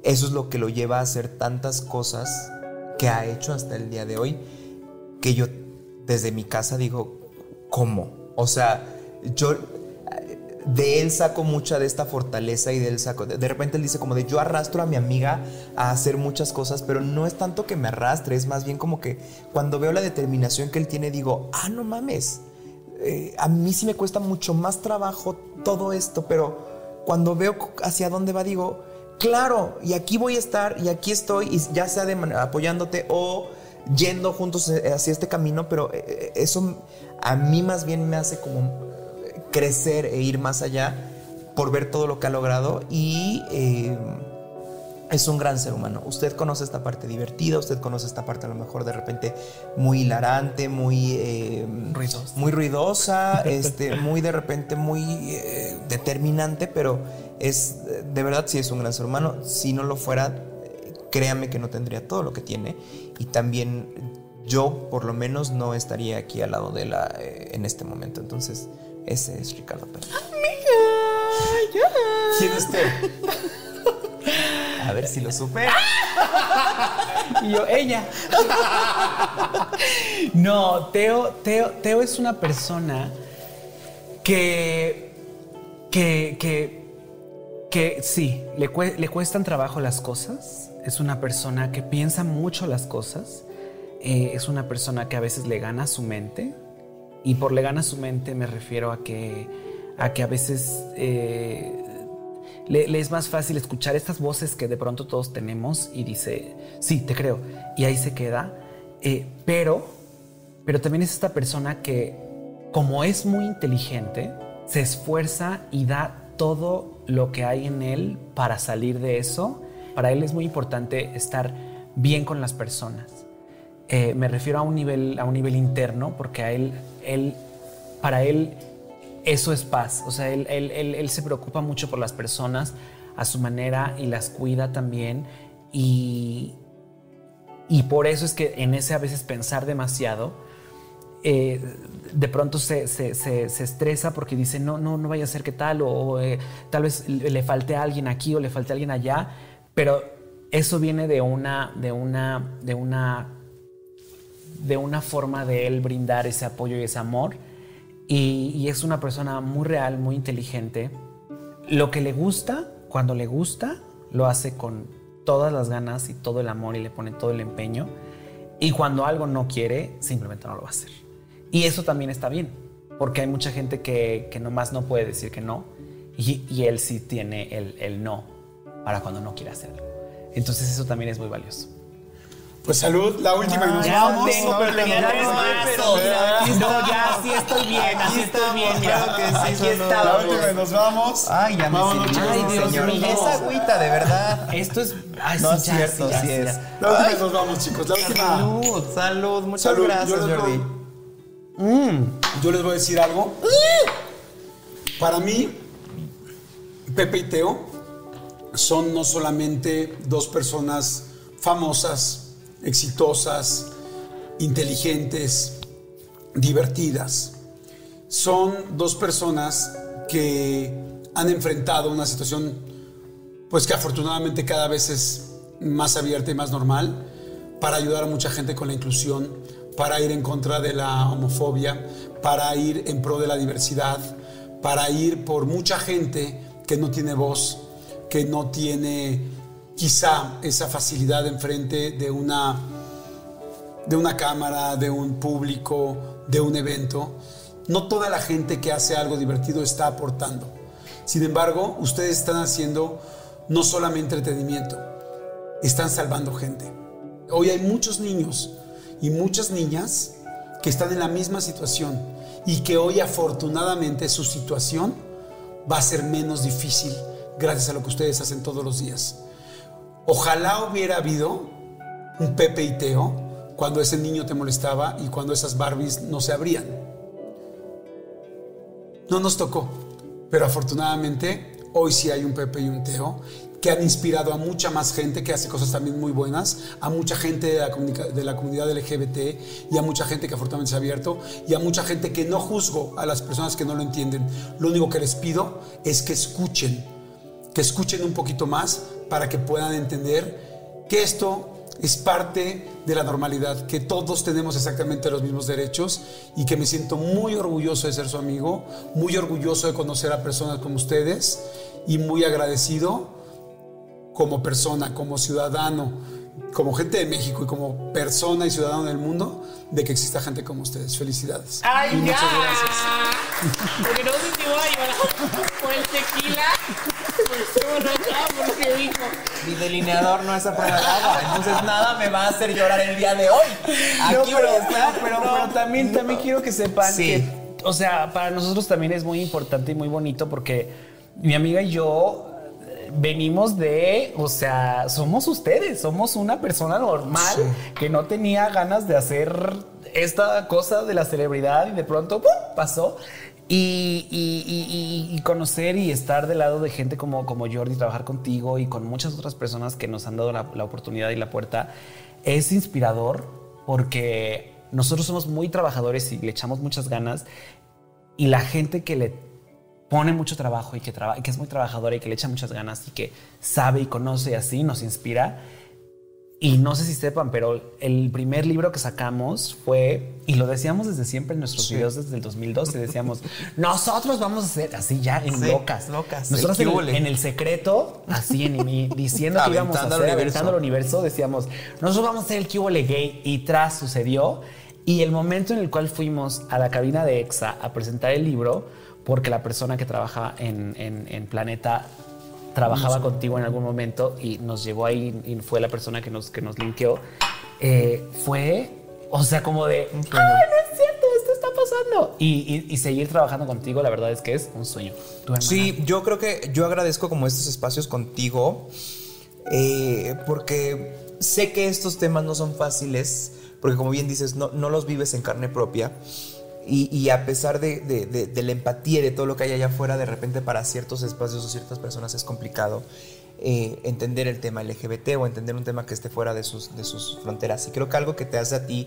eso es lo que lo lleva a hacer tantas cosas que ha hecho hasta el día de hoy que yo desde mi casa digo, ¿cómo? O sea, yo de él saco mucha de esta fortaleza y de él saco. De, repente él dice como de yo arrastro a mi amiga a hacer muchas cosas, pero no es tanto que me arrastre, es más bien como que cuando veo la determinación que él tiene digo, ah, no mames. eh, a mí sí me cuesta mucho más trabajo todo esto, pero cuando veo hacia dónde va digo, claro, y aquí voy a estar y aquí estoy y ya sea de apoyándote o yendo juntos eh, hacia este camino, pero eh, eso a mí más bien me hace como crecer e ir más allá por ver todo lo que ha logrado y eh, es un gran ser humano. Usted conoce esta parte divertida, usted conoce esta parte a lo mejor de repente muy hilarante, muy eh, Ruidosa. muy ruidosa, este, muy de repente muy eh, determinante, pero es de verdad sí es un gran ser humano. Si no lo fuera, eh, créame que no tendría todo lo que tiene y también yo por lo menos no estaría aquí al lado de la eh, en este momento. Entonces ese es Ricardo Pérez. ¿Quién es Teo? A ver si lo supe. Y yo, ella. No, Teo, Teo, Teo es una persona que, que, que, que sí, le cuestan trabajo las cosas. Es una persona que piensa mucho las cosas. Eh, es una persona que a veces le gana su mente. Y por le gana su mente me refiero a que a, que a veces eh, le, es más fácil escuchar estas voces que de pronto todos tenemos y dice, sí, te creo. Y ahí se queda. Eh, pero, pero también es esta persona que, como es muy inteligente, se esfuerza y da todo lo que hay en él para salir de eso. Para él es muy importante estar bien con las personas. Eh, me refiero a un nivel, a un nivel interno, porque a él, él, para él eso es paz. O sea, él, él- él- se preocupa mucho por las personas a su manera y las cuida también. Y, y por eso es que en ese a veces pensar demasiado, eh, de pronto se, se- se- estresa porque dice, no, no, no vaya a ser que tal, o, eh, tal vez le falte a alguien aquí o le falte a alguien allá, pero eso viene de una, de una, de una, de una forma de él brindar ese apoyo y ese amor. Y, es una persona muy real, muy inteligente. Lo que le gusta, cuando le gusta, lo hace con todas las ganas y todo el amor y le pone todo el empeño. Y cuando algo no quiere, simplemente no lo va a hacer. Y eso también está bien, porque hay mucha gente que, que nomás no puede decir que no, y, y él sí tiene el, el no para cuando no quiere hacerlo. Entonces eso también es muy valioso. Pues salud, la última y nos Ya vamos. tengo, pero vamos. vasos. No, ya sí estoy bien, así estoy bien. Mira, claro que sí, aquí solo- La estamos. última nos vamos. Ay, ya me Vámonos, Ay, Dios mío. Esa agüita, de verdad. Esto es. Ay, No sí, es cierto, sí es. La última nos vamos, chicos. La última. Salud, salud. Muchas gracias, Jordi. voy- Yo les voy a decir algo. Para mí, Pepe y Teo son no solamente dos personas famosas, exitosas, inteligentes, divertidas. Son dos personas que han enfrentado una situación, pues que afortunadamente cada vez es más abierta y más normal, para ayudar a mucha gente con la inclusión, para ir en contra de la homofobia, para ir en pro de la diversidad, para ir por mucha gente que no tiene voz, que no tiene quizá esa facilidad enfrente de una de una cámara, de un público, de un evento. No toda la gente que hace algo divertido está aportando. Sin embargo, ustedes están haciendo no solamente entretenimiento, están salvando gente. Hoy hay muchos niños y muchas niñas que están en la misma situación y que hoy afortunadamente su situación va a ser menos difícil gracias a lo que ustedes hacen todos los días. Ojalá hubiera habido un Pepe y Teo cuando ese niño te molestaba y cuando esas Barbies no se abrían. No nos tocó, pero afortunadamente hoy sí hay un Pepe y un Teo que han inspirado a mucha más gente que hace cosas también muy buenas, a mucha gente de la, de la comunidad LGBT y a mucha gente que afortunadamente se ha abierto y a mucha gente que no juzgo a las personas que no lo entienden. Lo único que les pido es que escuchen, que escuchen un poquito más para que puedan entender que esto es parte de la normalidad, que todos tenemos exactamente los mismos derechos y que me siento muy orgulloso de ser su amigo, muy orgulloso de conocer a personas como ustedes y muy agradecido como persona, como ciudadano, como gente de México y como persona y ciudadano del mundo de que exista gente como ustedes. Felicidades. ¡Ay, y ya! muchas gracias. Porque no sé si voy a llorar por el tequila, dijo. Mi delineador no es a prueba de agua, entonces nada me va a hacer llorar el día de hoy. Aquí No, voy a estar, pero, no, pero también, también quiero que sepan Sí. que, o sea, para nosotros también es muy importante y muy bonito porque mi amiga y yo eh, venimos de, o sea, somos ustedes, somos una persona normal que no tenía ganas de hacer esta cosa de la celebridad y de pronto ¡pum! pasó. Y, conocer y estar del lado de gente como, como Jordi, trabajar contigo y con muchas otras personas que nos han dado la, oportunidad y la puerta, es inspirador porque nosotros somos muy trabajadores y le echamos muchas ganas y la gente que le pone mucho trabajo y que, traba- que es muy trabajadora y que le echa muchas ganas y que sabe y conoce así nos inspira. Y no sé si sepan, pero el primer libro que sacamos fue, y lo decíamos desde siempre en nuestros videos desde el 2012, decíamos, nosotros vamos a hacer así ya en Sí, locas. locas. Nosotros El en, el, en el secreto, así en, mi- diciendo que íbamos a hacer, al universo. aventando al universo, decíamos, nosotros vamos a hacer el Cubole Gay y tras sucedió. Y el momento en el cual fuimos a la cabina de EXA a presentar el libro, porque la persona que trabaja en, en- en Planeta trabajaba contigo en algún momento y nos llevó ahí y fue la persona que nos, que nos linkeó, eh, fue, o sea, como de, ¡ay, no es cierto! Esto está pasando. Y, y- y seguir trabajando contigo, la verdad es que es un sueño. Sí, yo creo que yo agradezco como estos espacios contigo, eh, porque sé que estos temas no son fáciles, porque como bien dices, no, no los vives en carne propia. Y, a pesar de- de la empatía y de todo lo que hay allá afuera, de repente para ciertos espacios o ciertas personas es complicado eh, entender el tema LGBT o entender un tema que esté fuera de sus, de sus fronteras. Y creo que algo que te hace a ti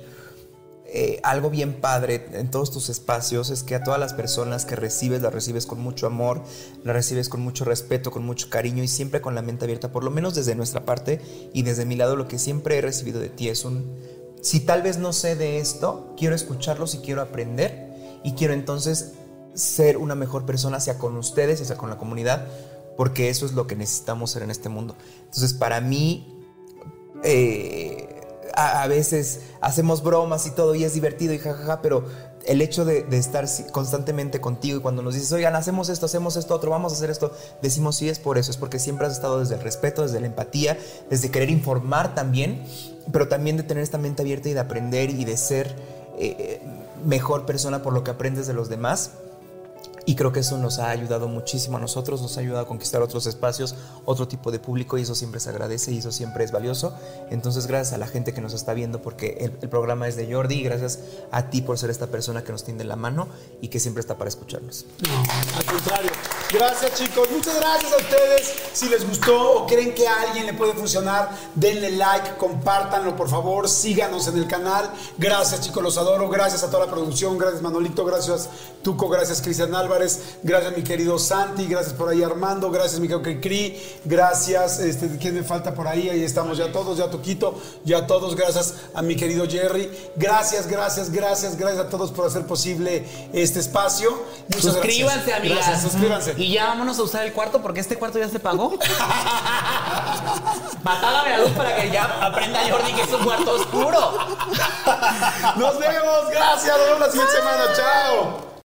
eh, algo bien padre en todos tus espacios es que a todas las personas que recibes, las recibes con mucho amor, las recibes con mucho respeto, con mucho cariño y siempre con la mente abierta, por lo menos desde nuestra parte y desde mi lado lo que siempre he recibido de ti es un, si tal vez no sé de esto, quiero escucharlos y quiero aprender y quiero entonces ser una mejor persona hacia con ustedes hacia con la comunidad, porque eso es lo que necesitamos ser en este mundo. Entonces para mí eh, a, a veces hacemos bromas y todo y es divertido y jajaja, pero el hecho de, estar constantemente contigo y cuando nos dices, oigan, hacemos esto, hacemos esto, otro, vamos a hacer esto, decimos sí es por eso, es porque siempre has estado desde el respeto, desde la empatía, desde querer informar también, pero también de tener esta mente abierta y de aprender y de ser eh, eh, mejor persona por lo que aprendes de los demás. Y creo que eso nos ha ayudado muchísimo a nosotros, nos ha ayudado a conquistar otros espacios, otro tipo de público y eso siempre se agradece y eso siempre es valioso. Entonces gracias a la gente que nos está viendo porque el, programa es de Jordi y gracias a ti por ser esta persona que nos tiende la mano y que siempre está para escucharnos. No, al contrario. Gracias chicos, muchas gracias a ustedes. Si les gustó o creen que a alguien le puede funcionar, denle like, compártanlo por favor, síganos en el canal. Gracias chicos, los adoro. Gracias a toda la producción, gracias Manolito, gracias Tuco, gracias Cristian Álvarez, gracias mi querido Santi, gracias por ahí Armando, gracias mi querido Cri, gracias, este, ¿quién me falta por ahí? Ahí estamos ya todos, ya Tuquito, ya todos, gracias a mi querido Jerry. Gracias, gracias, gracias, gracias a todos por hacer posible este espacio. Muchas Suscríbanse, gracias. amigas. Gracias, suscríbanse. Y ya vámonos a usar el cuarto porque este cuarto ya se pagó. Apágame la luz para que ya aprenda Jordi que es un cuarto oscuro. Nos vemos, gracias, nos vemos la siguiente semana, chao.